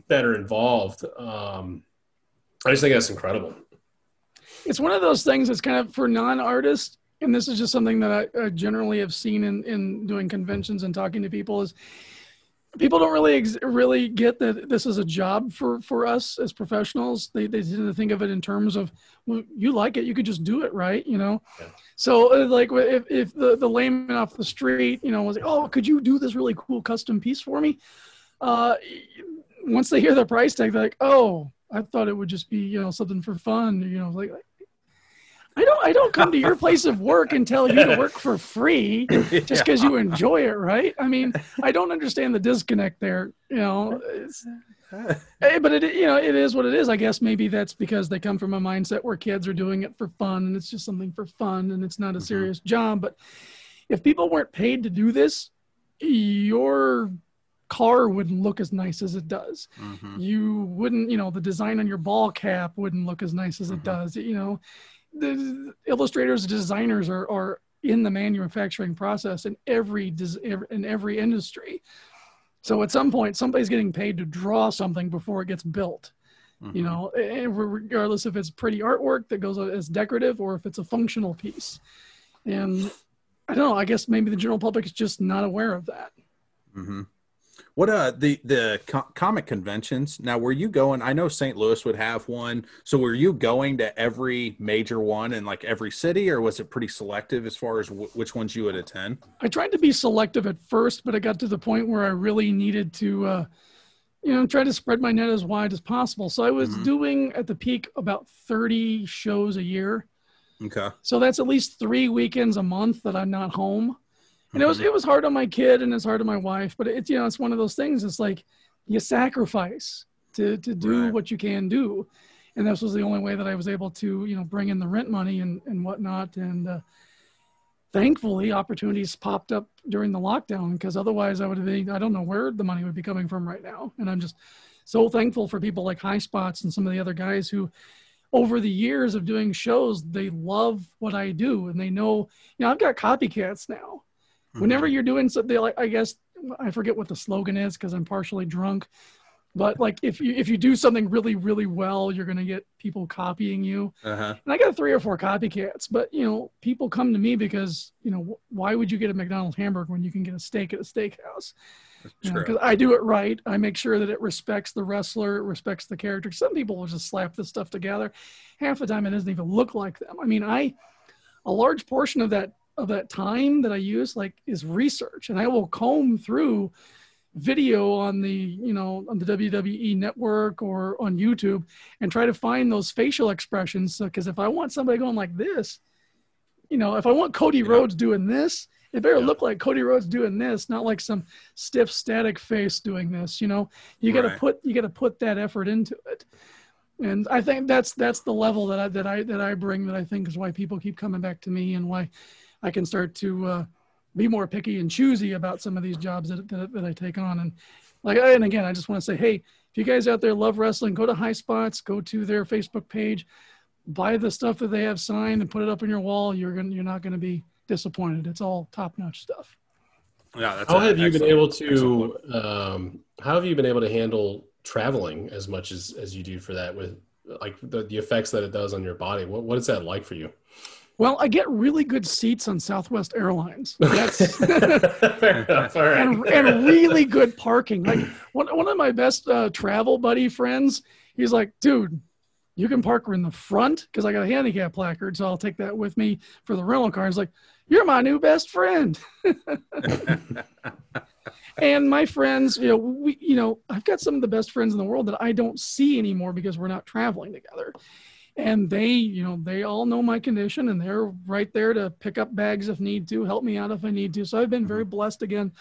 that are involved. Um, I just think that's incredible. It's one of those things that's kind of for non-artists, and this is just something that I, I generally have seen in, in doing conventions and talking to people is people don't really ex- really get that this is a job for for us as professionals. They they tend to think of it in terms of well, you like it, you could just do it, right? You know. Yeah. So uh, like if if the the layman off the street, you know, was like, oh, could you do this really cool custom piece for me? Uh, once they hear the price tag, they're like, oh, I thought it would just be you know something for fun, you know, like. I don't I don't come to your place of work and tell you to work for free just because you enjoy it, right? I mean, I don't understand the disconnect there. You know, eh, but it you know it is what it is. I guess maybe that's because they come from a mindset where kids are doing it for fun and it's just something for fun and it's not a Mhm. serious job. But if people weren't paid to do this, your car wouldn't look as nice as it does Mhm. you wouldn't you know the design on your ball cap wouldn't look as nice as it Mhm. does you know the illustrators designers are, are in the manufacturing process in every in every industry. So at some point somebody's getting paid to draw something before it gets built. You Mhm. know and regardless if it's pretty artwork that goes as decorative or if it's a functional piece. And i don't know i guess maybe the general public is just not aware of that. Hmm What uh the the co- comic conventions? Now, were you going? I know St. Louis would have one. So, were you going to every major one in like every city, or was it pretty selective as far as w- which ones you would attend? I tried to be selective at first, but I got to the point where I really needed to, uh, you know, try to spread my net as wide as possible. So I was Mhm. doing at the peak about 30 shows a year. Okay. So that's at least three weekends a month that I'm not home. And it was it was hard on my kid and it's hard on my wife, but it's you know it's one of those things. It's like you sacrifice to to do Right. what you can do, and this was the only way that I was able to you know bring in the rent money and and whatnot. And uh, thankfully, opportunities popped up during the lockdown because otherwise I would have been I don't know where the money would be coming from right now. And I'm just so thankful for people like Highspots and some of the other guys who over the years of doing shows they love what i do and they know you know i've got copycats now whenever Mhm. you're doing something like i guess i forget what the slogan is because i'm partially drunk but like if you if you do something really really well you're going to get people copying you uh-huh. and i got three or four copycats but you know people come to me because you know why would you get a mcdonald's hamburger when you can get a steak at a steakhouse because I do it right. I make sure that it respects the wrestler, it respects the character. Some people will just slap this stuff together. Half the time, it doesn't even look like them. I mean, I a large portion of that of that time that I use like is research, and I will comb through video on the you know on the WWE network or on YouTube and try to find those facial expressions. Because if I want somebody going like this, you know, if I want Cody Yeah. Rhodes doing this, it better Yeah. look like Cody Rhodes doing this, not like some stiff static face doing this. You know, you got to Right. put you got to put that effort into it. And I think that's that's the level that I that I that I bring that I think is why people keep coming back to me and why I can start to uh, be more picky and choosy about some of these jobs that, that, that I take on. And like, and again, I just want to say, hey, if you guys out there love wrestling, go to Highspots, go to their Facebook page, buy the stuff that they have signed and put it up on your wall. You're gonna you're not gonna be disappointed. It's all top notch stuff. Yeah. That's How have you been able to? Um, how have you been able to handle traveling as much as as you do for that with like the, the effects that it does on your body? What what is that like for you? Well, I get really good seats on Southwest Airlines. That's Fair enough. All right. and, and really good parking. Like one, one of my best uh, travel buddy friends, he's like, dude, you can park in the front because I got a handicap placard, so I'll take that with me for the rental car. And he's like, you're my new best friend. and my friends, you know, we, you know, I've got some of the best friends in the world that I don't see anymore because we're not traveling together. And they, you know, they all know my condition and they're right there to pick up bags if need to, help me out if I need to. So I've been very blessed again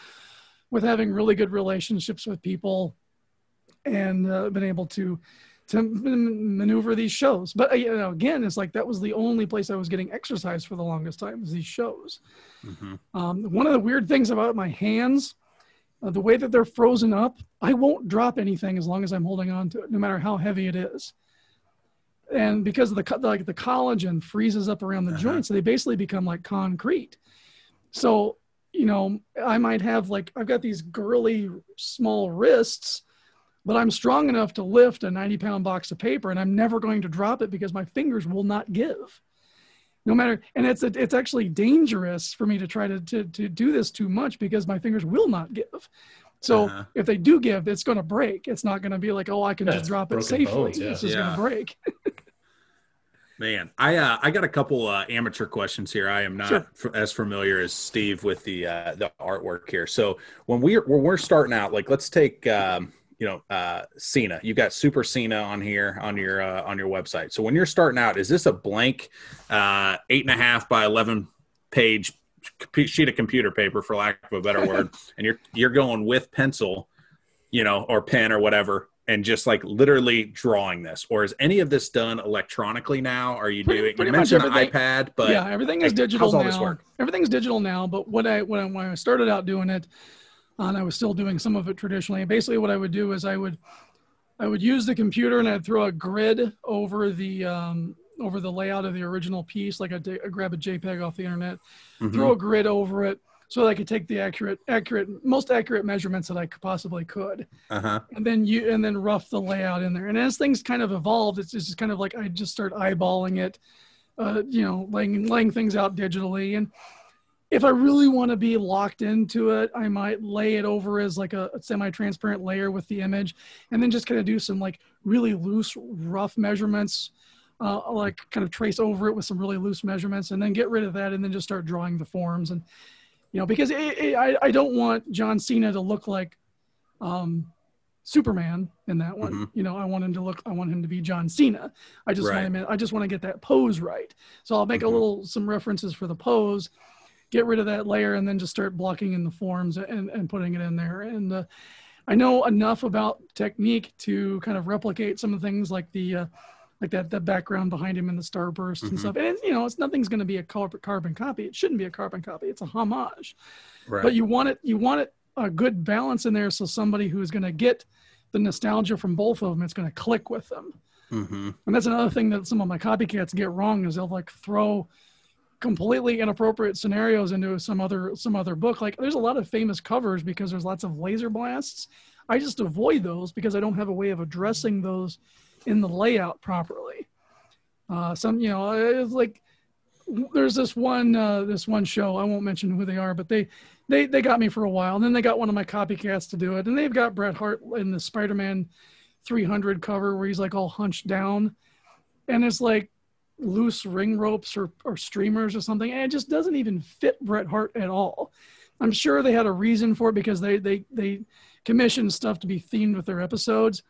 with having really good relationships with people and uh, been able to to maneuver these shows. But uh, you know, again, it's like that was the only place I was getting exercise for the longest time was these shows. Mhm. Um, one of the weird things about my hands, uh, the way that they're frozen up, I won't drop anything as long as I'm holding on to it, no matter how heavy it is. And because of the like the collagen freezes up around the Uh-huh. joints, they basically become like concrete. So you know, I might have like I've got these girly small wrists, but I'm strong enough to lift a 90 pound box of paper, and I'm never going to drop it because my fingers will not give no matter and it's it's actually dangerous for me to try to, to to do this too much because my fingers will not give so Uh-huh. if they do give it's going to break it's not going to be like oh i can Yeah, just drop it safely bones, yeah. it's just Yeah. going to break Man, I uh, I got a couple uh, amateur questions here. I am not Sure. f- as familiar as Steve with the uh, the artwork here. So when we're when we're starting out, like let's take um, you know, uh, Cena. You got Super Cena on here on your uh, on your website. So when you're starting out, is this a blank uh, eight and a half by eleven page sheet of computer paper, for lack of a better word, and you're you're going with pencil, you know, or pen or whatever, and just like literally drawing this, or is any of this done electronically now? Are you Pretty- doing? pretty you much mentioned everything- iPad, but yeah, everything is digital how's all now. this work? Everything's digital now. But what I when I, when I started out doing it, uh, and I was still doing some of it traditionally. Basically, what I would do is I would I would use the computer and I'd throw a grid over the um, over the layout of the original piece. Like I'd, ta- I'd grab a JPEG off the internet, Mhm. throw a grid over it, so that I could take the accurate accurate most accurate measurements that I could possibly could uh-huh. and then you and then rough the layout in there. And as things kind of evolved, it's just kind of like I just start eyeballing it, uh, you know, laying laying things out digitally. And if I really want to be locked into it, I might lay it over as like a, semi-transparent layer with the image, and then just kind of do some like really loose, rough measurements. Uh, like kind of trace over it with some really loose measurements and then get rid of that and then just start drawing the forms and you know because it, it, I, I don't want john cena to look like um, Superman in that one. Mhm. You know, I want him to look. I want him to be John Cena. I just Right. want him. In, I just want to get that pose right. So I'll make Mhm. a little some references for the pose, get rid of that layer, and then just start blocking in the forms and and putting it in there. And uh, I know enough about technique to kind of replicate some of the things like the. Uh, like that, that background behind him in the starburst Mhm. and stuff. And you know, it's nothing's going to be a carbon copy. It shouldn't be a carbon copy. It's a homage Right. but you want it you want it a good balance in there so somebody who is going to get the nostalgia from both of them it's going to click with them mm-hmm. and that's another thing that some of my copycats get wrong is they'll like throw completely inappropriate scenarios into some other some other book like there's a lot of famous covers because there's lots of laser blasts i just avoid those because i don't have a way of addressing those in the layout properly. Uh, some you know it's like there's this one uh, this one show i won't mention who they are but they they they got me for a while and then they got one of my copycats to do it and they've got bret hart in the spider-man 300 cover where he's like all hunched down and it's like loose ring ropes or, or streamers or something and it just doesn't even fit bret hart at all. I'm sure they had a reason for it because they they they commissioned stuff to be themed with their episodes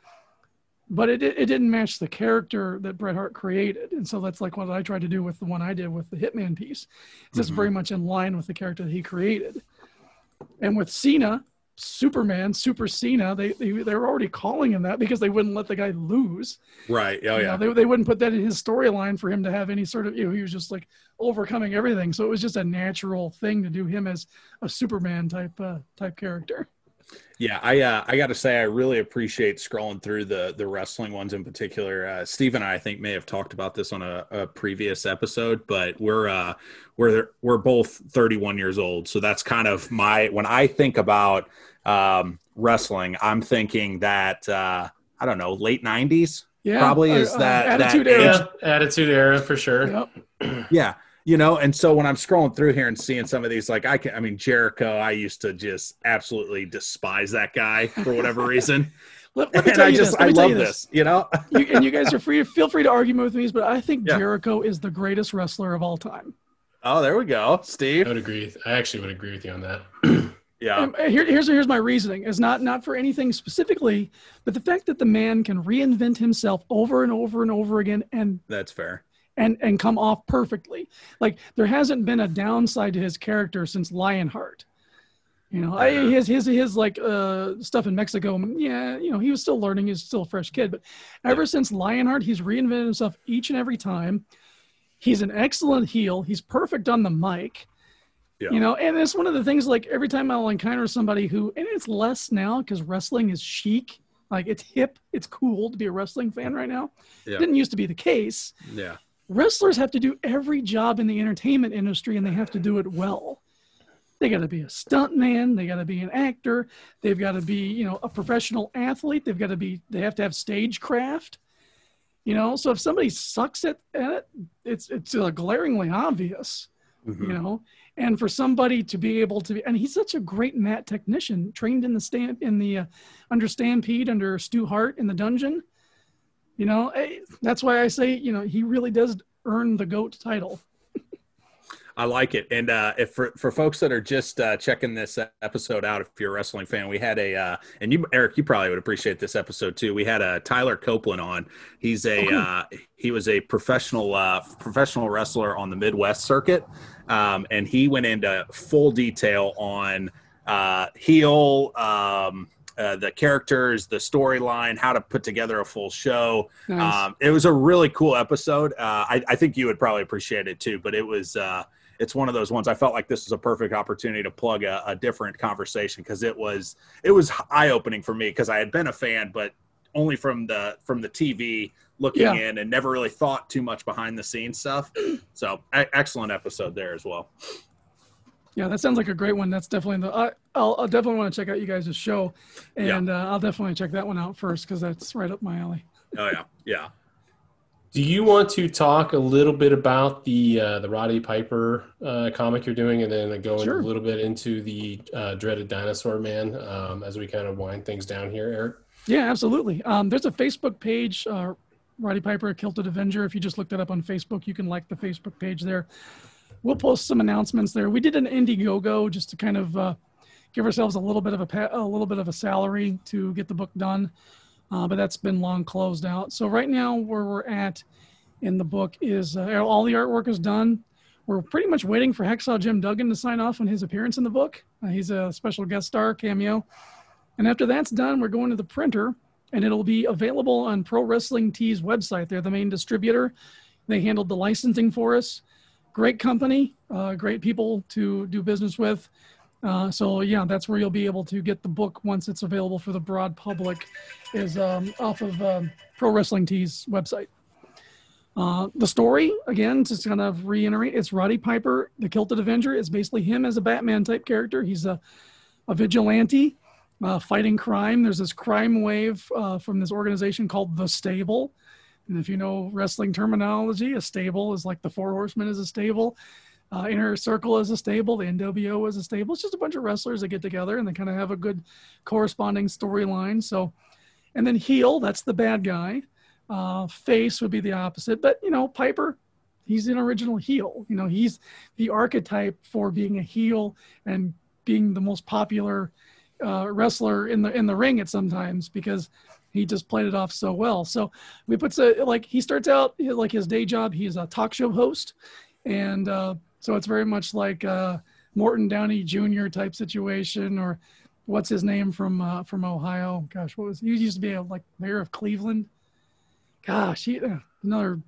but it, it didn't match the character that Bret Hart created. And so that's like what I tried to do with the one I did with the Hitman piece. It's just Mhm. very much in line with the character that he created. And with Cena, Superman, Super Cena, they, they, they were already calling him that because they wouldn't let the guy lose. Right. Oh You yeah. know, they, they wouldn't put that in his storyline for him to have any sort of, you know, he was just like overcoming everything. So it was just a natural thing to do him as a Superman type, uh, type character. Yeah, I uh, I got to say I really appreciate scrolling through the the wrestling ones in particular. Uh, Steve and I, I think, may have talked about this on a, a previous episode, but we're uh, we're we're both 31 years old, so that's kind of my when I think about um, wrestling, I'm thinking that uh, I don't know late 90s. Yeah. Probably is uh, that- that attitude age- era. Yeah, attitude era for sure. Yep. Yeah, you know, and so when I'm scrolling through here and seeing some of these, like I can, I mean, Jericho, I used to just absolutely despise that guy for whatever reason. Let, let me and tell I you just this. I love you this. you know. you, and you guys are free. To feel free to argue with me, but I think Yeah. Jericho is the greatest wrestler of all time. oh, there we go, Steve. I would agree. I actually would agree with you on that. Yeah, Um, here, here's here's my reasoning. Is not not for anything specifically, but the fact that the man can reinvent himself over and over and over again, and that's fair. And and come off perfectly. Like there hasn't been a downside to his character since Lionheart. You know, I, Uh-huh. his his his like uh, stuff in Mexico. Yeah, you know, he was still learning. He's still a fresh kid, but ever since Lionheart, he's reinvented himself each and every time. He's an excellent heel. He's perfect on the mic. Yeah. You know, and it's one of the things like every time I'll encounter somebody who, and it's less now because wrestling is chic, like it's hip, it's cool to be a wrestling fan right now. Yeah. Didn't used to be the case Yeah, wrestlers have to do every job in the entertainment industry and they have to do it well. They got to be a stunt man, they got to be an actor, they've got to be, you know, a professional athlete, they've got to be they have to have stagecraft. You know, so if somebody sucks at, at it, it's it's uh, glaringly obvious, Mhm. you know. And for somebody to be able to be, and he's such a great mat technician, trained in the stand in the uh, under Stampede under Stu Hart in the dungeon. You know, eh, that's why I say, you know, he really does earn the GOAT title. I like it. And uh, if for, for folks that are just uh, checking this episode out, if you're a wrestling fan, we had a uh, and you Erik, you probably would appreciate this episode too. We had a Tyler Copeland on. He's a oh, uh, he was a professional uh, professional wrestler on the Midwest circuit, um, and he went into full detail on uh, heel. Um, uh, the characters, the storyline, how to put together a full show. Nice. Um, it was a really cool episode. Uh, I, I, think you would probably appreciate it too. But it was uh, it's one of those ones I felt like this was a perfect opportunity to plug a, a different conversation because it was it was eye opening for me because I had been a fan, but only from the from the TV looking yeah. in and never really thought too much behind the scenes stuff. So excellent episode there as well. Yeah, that sounds like a great one. That's definitely the. I, will I'll definitely want to check out you guys' show, and yeah. uh, I'll definitely check that one out first because that's right up my alley. Oh yeah, yeah. Do you want to talk a little bit about the uh, the Roddy Piper uh, comic you're doing, and then go sure. a little bit into the uh, dreaded dinosaur man um, as we kind of wind things down here, Erik? Yeah, absolutely. Um, there's a Facebook page, uh, Roddy Piper, Kilted Avenger. If you just looked it up on Facebook, you can like the Facebook page there. We'll post some announcements there. We did an Indiegogo just to kind of uh, give ourselves a little bit of a a little bit of a salary to get the book done uh, but that's been long closed out. So right now, where we're at in the book is uh, all the artwork is done. We're pretty much waiting for Hacksaw Jim Duggan to sign off on his appearance in the book. Uh, he's a special guest star cameo, and after that's done, we're going to the printer, and it'll be available on Pro Wrestling Tees website. They're the main distributor. They handled the licensing for us. Great company, uh, great people to do business with. Uh, so yeah, that's where you'll be able to get the book once it's available for the broad public, is um, off of um, Pro Wrestling Tees website. Uh, the story again, to kind of reiterate, it's Roddy Piper, the Kilted Avenger. It's basically him as a Batman type character. He's a, a vigilante uh, fighting crime. There's this crime wave uh, from this organization called the Stable. And if you know wrestling terminology, a stable is like the Four Horsemen is a stable. Uh, Inner Circle is a stable. The NWO is a stable. It's just a bunch of wrestlers that get together and they kind of have a good corresponding storyline. So, and then heel, that's the bad guy. Uh, face would be the opposite. But you know, Piper, he's an original heel. You know, he's the archetype for being a heel and being the most popular uh, wrestler in the in the ring at sometimes because he just played it off so well. So we put so like he starts out like his day job. He's a talk show host, and uh, so it's very much like uh, Morton Downey Jr. type situation, or what's his name from uh, from Ohio? Gosh, what was he used to be a, like mayor of Cleveland? Gosh, he uh, another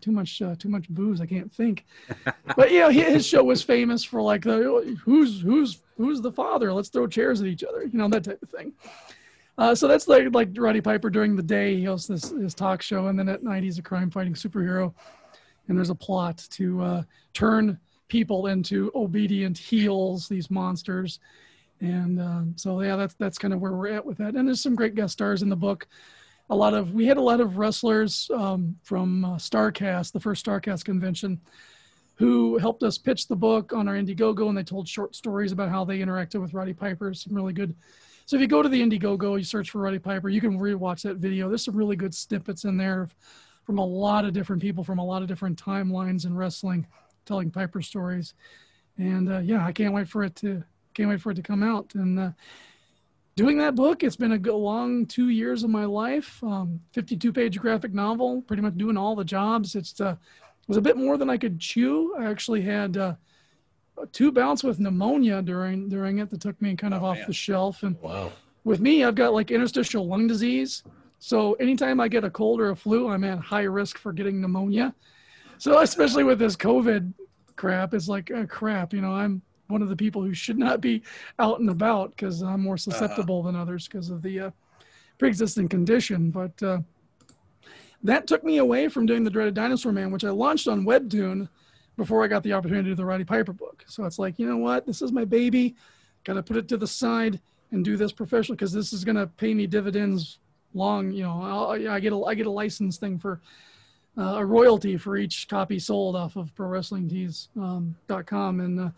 too much uh, too much booze. I can't think. but you know, his show was famous for like the who's who's who's the father? Let's throw chairs at each other, you know that type of thing. Uh, so that's like like Roddy Piper during the day. He hosts this his talk show, and then at night he's a crime fighting superhero. And there's a plot to uh, turn people into obedient heels, these monsters. And um, so yeah, that's that's kind of where we're at with that. And there's some great guest stars in the book. A lot of we had a lot of wrestlers um, from uh, Starcast, the first Starcast convention, who helped us pitch the book on our Indiegogo, and they told short stories about how they interacted with Roddy Piper. Some really good. So if you go to the Indiegogo, you search for Roddy Piper, you can rewatch that video. There's some really good snippets in there from a lot of different people from a lot of different timelines in wrestling telling Piper stories. And uh, yeah, I can't wait for it to can't wait for it to come out. And uh, doing that book, it's been a long two years of my life. Um, 52 page graphic novel, pretty much doing all the jobs. It's uh, it was a bit more than I could chew. I actually had uh, two bouts with pneumonia during during it that took me kind of oh, off man. the shelf. And wow. with me, I've got like interstitial lung disease. So anytime I get a cold or a flu, I'm at high risk for getting pneumonia. So especially with this COVID crap, it's like uh, crap. You know, I'm one of the people who should not be out and about because I'm more uh-huh. susceptible uh-huh. than others because of the uh, pre-existing condition. But uh, that took me away from doing the Dreaded Dinosaur Man, which I launched on Webtoon before I got the opportunity to do the Roddy Piper book. So it's like, you know what? This is my baby. Got to put it to the side and do this professionally because this is going to pay me dividends long. You know, I'll, I get a I get a license thing for uh, a royalty for each copy sold off of ProWrestlingTees.com, um, and uh,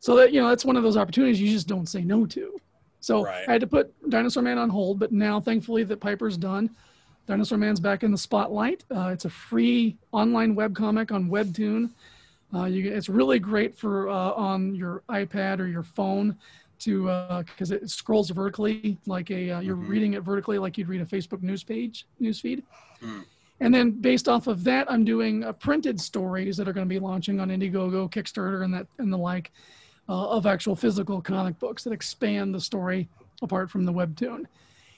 so that you know that's one of those opportunities you just don't say no to. So right. I had to put Dinosaur Man on hold, but now thankfully that Piper's done. Dinosaur Man's back in the spotlight. Uh, it's a free online web comic on Webtoon. Uh, you, it's really great for uh, on your iPad or your phone to because it scrolls vertically like a uh, you're Mhm. reading it vertically like you'd read a Facebook news page news feed. Mm. And then based off of that, I'm doing uh, printed stories that are going to be launching on Indiegogo, Kickstarter, and that and the like uh, of actual physical comic books that expand the story apart from the webtoon.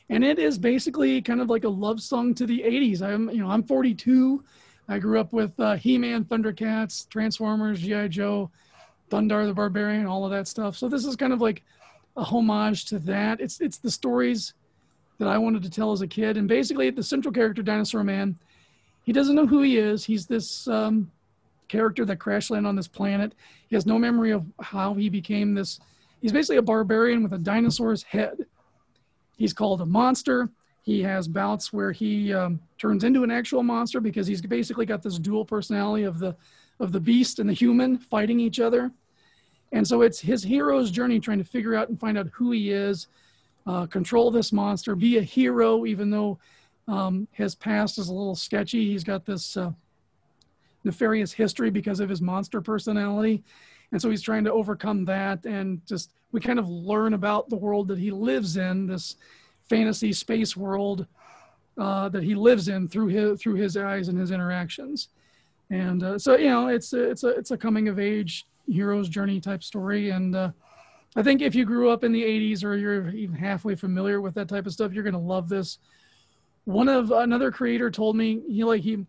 And it is basically kind of like a love song to the 80s. I'm you know I'm 42. I grew up with uh, He-Man, Thundercats, Transformers, GI Joe, Thundarr the Barbarian, all of that stuff. So this is kind of like a homage to that. It's it's the stories that I wanted to tell as a kid. And basically, the central character, Dinosaur Man, he doesn't know who he is. He's this um, character that crash landed on this planet. He has no memory of how he became this. He's basically a barbarian with a dinosaur's head. He's called a monster. He has bouts where he um, turns into an actual monster because he's basically got this dual personality of the of the beast and the human fighting each other. And so it's his hero's journey trying to figure out and find out who he is, uh, control this monster, be a hero, even though um, his past is a little sketchy. He's got this uh, nefarious history because of his monster personality. And so he's trying to overcome that. And just we kind of learn about the world that he lives in, this fantasy space world uh, that he lives in through his, through his eyes and his interactions. And uh, so, you know, it's a, it's a, it's a coming of age hero's journey type story. And uh, I think if you grew up in the 80s or you're even halfway familiar with that type of stuff, you're going to love this. One of another creator told me he like he,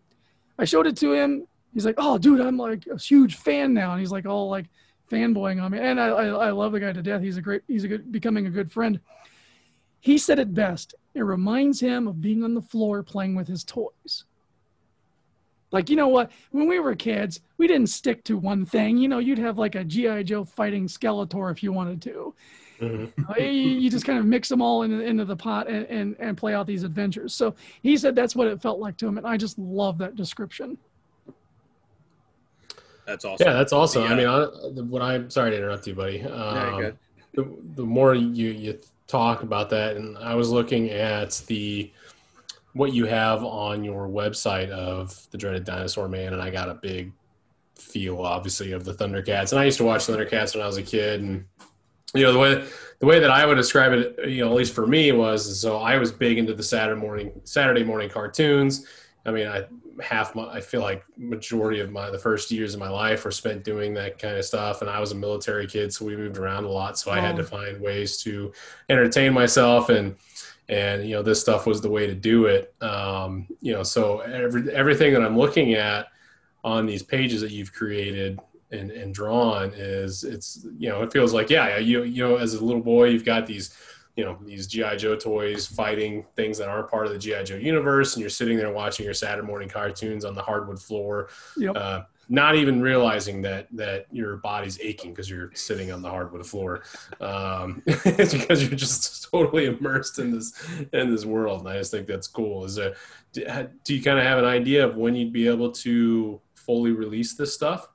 I showed it to him. He's like, "Oh, dude, I'm like a huge fan now," and he's like all like fanboying on me. And I, I, I love the guy to death. He's a great, he's a good, becoming a good friend. He said it best. It reminds him of being on the floor playing with his toys. Like, you know what? When we were kids, we didn't stick to one thing. You know, you'd have like a G.I. Joe fighting Skeletor if you wanted to. Mhm. Uh, you, you just kind of mix them all into, into the pot and, and, and play out these adventures. So he said that's what it felt like to him. And I just love that description. That's awesome. Yeah, that's awesome. I mean, I, what I'm sorry to interrupt you, buddy. Very Um, good. the, the more you, you talk about that, and I was looking at the what you have on your website of the dreaded dinosaur man, and I got a big feel, obviously, of the Thundercats. And I used to watch Thundercats when I was a kid, and you know the way the way that I would describe it, you know, at least for me, was so I was big into the Saturday morning Saturday morning cartoons. I mean, I half my I feel like majority of my the first years of my life were spent doing that kind of stuff, and I was a military kid, so we moved around a lot. So I had to Oh. find ways to entertain myself and and you know this stuff was the way to do it um, you know so every, everything that i'm looking at on these pages that you've created and, and drawn is it's you know it feels like yeah you you know as a little boy you've got these you know these gi joe toys fighting things that aren't part of the gi joe universe and you're sitting there watching your saturday morning cartoons on the hardwood floor Yep. uh, not even realizing that that your body's aching because you're sitting on the hardwood floor um, it's because you're just totally immersed in this in this world and i just think that's cool is there do, do you kind of have an idea of when you'd be able to fully release this stuff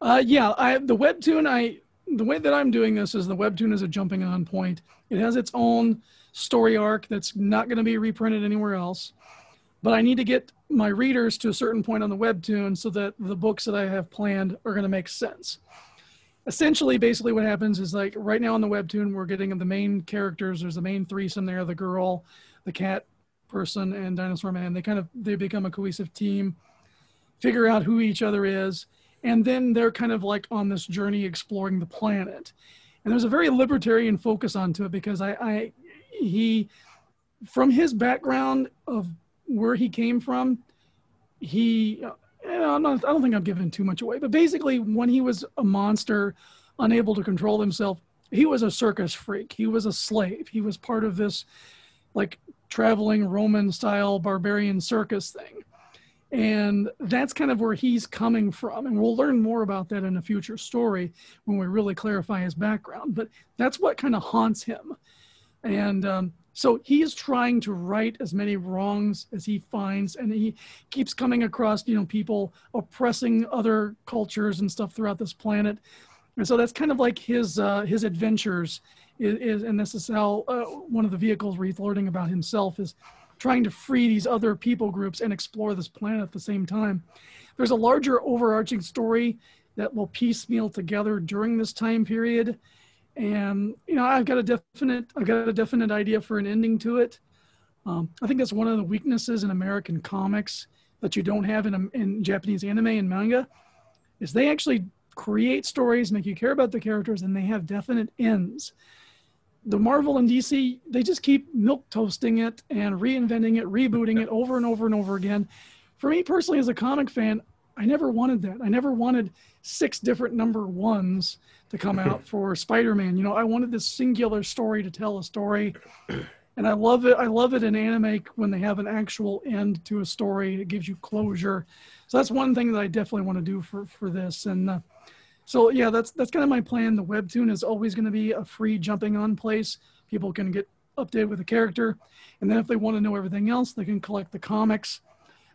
Uh, yeah, I the webtoon. I the way that I'm doing this is the webtoon is a jumping on point. It has its own story arc that's not going to be reprinted anywhere else. But I need to get my readers to a certain point on the webtoon so that the books that I have planned are going to make sense. Essentially, basically, what happens is like right now on the webtoon, we're getting the main characters. There's the main threesome there: the girl, the cat person, and Dinosaur Man. They kind of they become a cohesive team, figure out who each other is, and then they're kind of like on this journey exploring the planet. And there's a very libertarian focus onto it because i, I he from his background of where he came from he I'm not, i don't think i'm giving too much away but basically when he was a monster unable to control himself he was a circus freak. He was a slave. He was part of this like traveling roman style barbarian circus thing and that's kind of where he's coming from. And we'll learn more about that in a future story when we really clarify his background. But that's what kind of haunts him. And um, so he is trying to right as many wrongs as he finds. And he keeps coming across, you know, people oppressing other cultures and stuff throughout this planet. And so that's kind of like his uh, his adventures is, is and this is how uh, one of the vehicles where he's learning about himself is trying to free these other people groups and explore this planet at the same time. There's a larger overarching story that will piecemeal together during this time period. And you know, I've got a definite, I've got a definite idea for an ending to it. Um, I think that's one of the weaknesses in American comics that you don't have in, in Japanese anime and manga, is they actually create stories, make you care about the characters, and they have definite ends. The Marvel and DC, they just keep milk toasting it and reinventing it, rebooting it over and over and over again. For me personally, as a comic fan, I never wanted that. I never wanted six different number ones to come out for Spider-Man. You know, I wanted this singular story to tell a story. And I love it. I love it in anime when they have an actual end to a story. It gives you closure. So that's one thing that I definitely want to do for for this. And uh, so yeah, that's that's kind of my plan. The webtoon is always going to be a free jumping on place. People can get updated with the character, and then if they want to know everything else, they can collect the comics.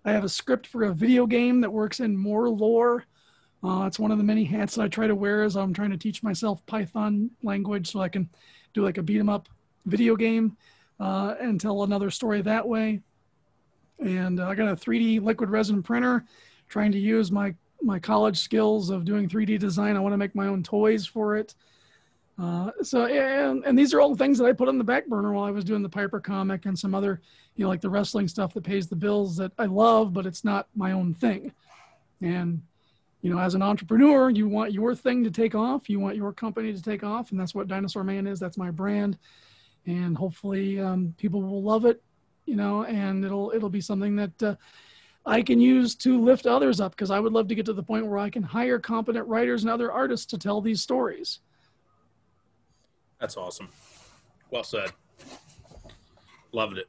I have a script for a video game that works in more lore. Uh, it's one of the many hats that I try to wear as I'm trying to teach myself Python language so I can do like a beat 'em up video game uh, and tell another story that way. And uh, I got a 3D liquid resin printer, trying to use my my college skills of doing 3D design. I want to make my own toys for it. Uh, so and, and these are all things that I put on the back burner while I was doing the Piper comic and some other, you know, like the wrestling stuff that pays the bills that I love, but it's not my own thing. And you know, as an entrepreneur, you want your thing to take off. You want your company to take off, and that's what Dinosaur Man is. That's my brand, and hopefully, um, people will love it. You know, and it'll it'll be something that uh, I can use to lift others up because I would love to get to the point where I can hire competent writers and other artists to tell these stories. That's awesome. Well said. Loved it.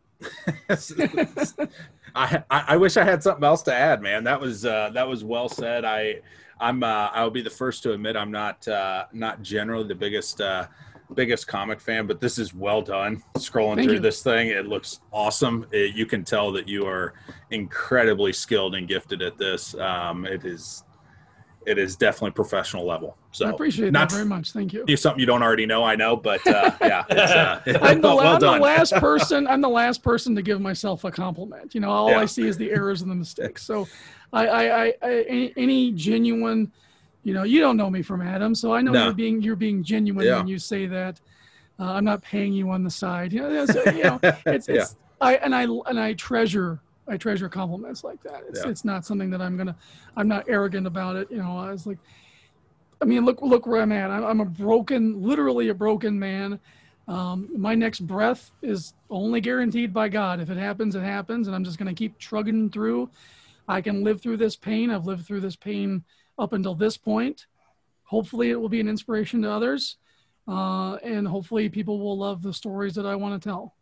I, I wish I had something else to add, man. That was uh, that was well said. I I'm uh, I'll be the first to admit I'm not uh, not generally the biggest uh, biggest comic fan, but this is well done. Scrolling Thank through you. this thing, it looks awesome. It, you can tell that you are incredibly skilled and gifted at this. Um, it is it is definitely professional level. So I appreciate not that very much. Thank you. something you don't already know, I know, but uh, yeah, it's, uh, I'm, the, well, well I'm the last person. I'm the last person to give myself a compliment. You know, all Yeah. I see is the errors and the mistakes. So, I, I, I, I any genuine, you know, you don't know me from Adam, so I know No. you're being you're being genuine Yeah. when you say that. Uh, I'm not paying you on the side. You know, so, you know it's, Yeah. I and I and I treasure I treasure compliments like that. It's Yeah. it's not something that I'm gonna I'm not arrogant about it. You know, I was like, I mean, look look where I'm at. I'm, I'm a broken, literally a broken man. Um, my next breath is only guaranteed by God. If it happens, it happens, and I'm just gonna keep trugging through. I can live through this pain. I've lived through this pain up until this point. Hopefully, it will be an inspiration to others, uh, and hopefully, people will love the stories that I want to tell.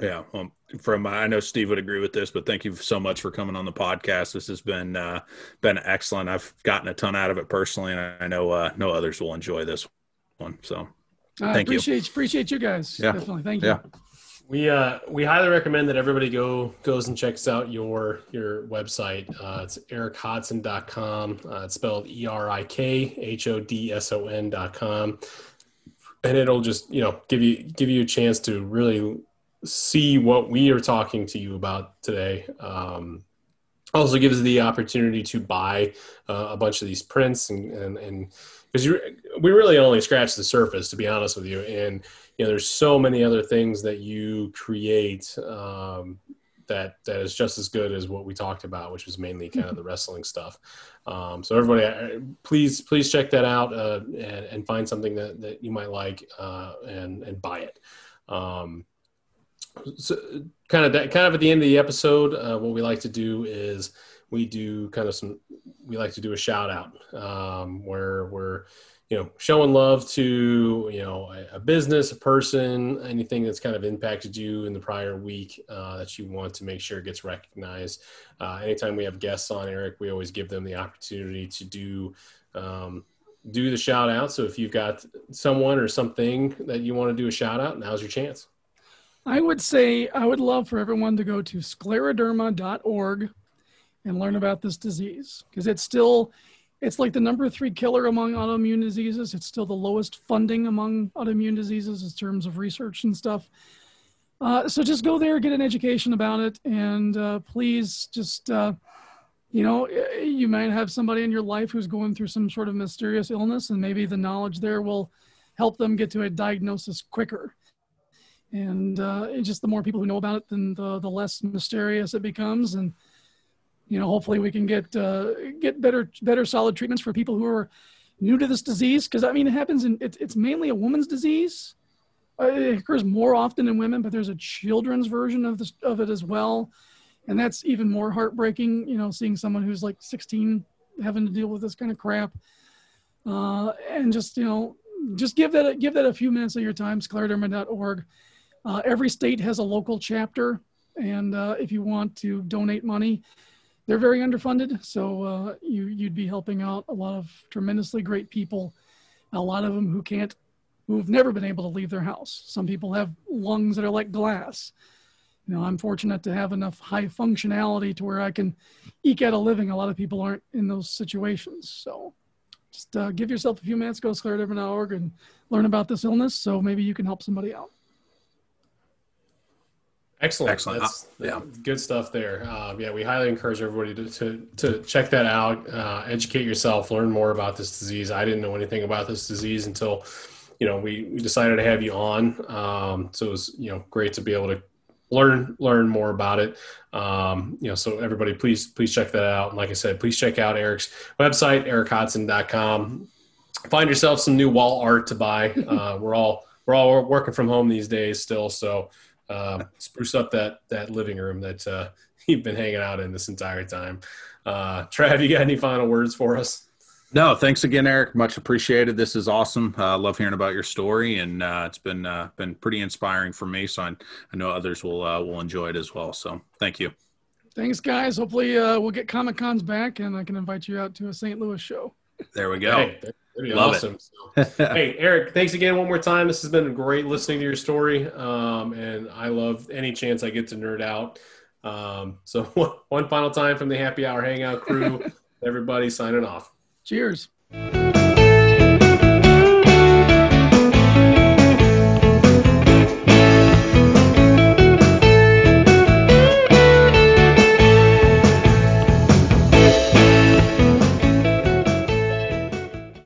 Yeah, well, from I know Steve would agree with this, but thank you so much for coming on the podcast. This has been uh, been excellent. I've gotten a ton out of it personally, and I know uh, no others will enjoy this one. So I Thank you. appreciate appreciate you guys. Yeah. Definitely, thank you. Yeah. We uh we highly recommend that everybody go goes and checks out your your website. Uh, it's erikhodson.com. Uh, it's spelled E R I K H O D S O N dot com, and it'll just you know give you give you a chance to really see what we are talking to you about today. Um, also gives the opportunity to buy uh, a bunch of these prints and and and because we really only scratched the surface to be honest with you and you know there's so many other things that you create um, that that is just as good as what we talked about which was mainly kind of the wrestling stuff. Um, so everybody uh, please please check that out uh, and, and find something that, that you might like uh, and and buy it. Um, so kind of that kind of at the end of the episode uh, what we like to do is we do kind of some we like to do a shout out um, where we're you know showing love to you know a, a business a person anything that's kind of impacted you in the prior week uh, that you want to make sure gets recognized. Uh, anytime we have guests on erik we always give them the opportunity to do um, do the shout out. So if you've got someone or something that you want to do a shout out now's your chance. I would say I would love for everyone to go to scleroderma.org and learn about this disease because it's still it's like the number three killer among autoimmune diseases. It's still the lowest funding among autoimmune diseases in terms of research and stuff. Uh, so just go there, get an education about it, and uh, please just, uh, you know, you might have somebody in your life who's going through some sort of mysterious illness, and maybe the knowledge there will help them get to a diagnosis quicker. And uh, just the more people who know about it, then the, the less mysterious it becomes. And, you know, hopefully we can get uh, get better better solid treatments for people who are new to this disease. Because I mean, it happens in it, it's mainly a woman's disease uh, it occurs more often in women, but there's a children's version of this of it as well, and that's even more heartbreaking. You know, seeing someone who's like 16 having to deal with this kind of crap, uh, and just you know, just give that a, give that a few minutes of your time. Scleroderma.org. Uh, every state has a local chapter, and uh, if you want to donate money, they're very underfunded, so uh, you you'd be helping out a lot of tremendously great people. A lot of them who can't who've never been able to leave their house. Some people have lungs that are like glass. You know, I'm fortunate to have enough high functionality to where I can eke out a living. A lot of people aren't in those situations. So just uh, give yourself a few minutes, go to scleroderma.org and learn about this illness so maybe you can help somebody out. Excellent. Excellent. That's, yeah. Good stuff there. Um, yeah, we highly encourage everybody to, to, to check that out, uh, educate yourself, learn more about this disease. I didn't know anything about this disease until you know, we, we decided to have you on. Um, so it was, you know, great to be able to learn, learn more about it. Um, you know, so everybody please, please check that out. And like I said, please check out Erik's website, erikhodson.com. Find yourself some new wall art to buy. Uh, we're all, we're all working from home these days still. So, uh, spruce up that, that living room that, uh, you've been hanging out in this entire time. Uh, Trav, you got any final words for us? No, thanks again, Erik. Much appreciated. This is awesome. Uh, love hearing about your story, and uh, it's been uh, been pretty inspiring for me. So I, I know others will uh, will enjoy it as well. So thank you. Thanks, guys. Hopefully, uh, we'll get Comic Cons back, and I can invite you out to a St. Louis show. There we go. Hey, love awesome. it. So, hey, Erik, thanks again one more time. This has been great listening to your story, um, and I love any chance I get to nerd out. Um, so one final time from the Happy Hour Hangout crew, everybody signing off. Cheers.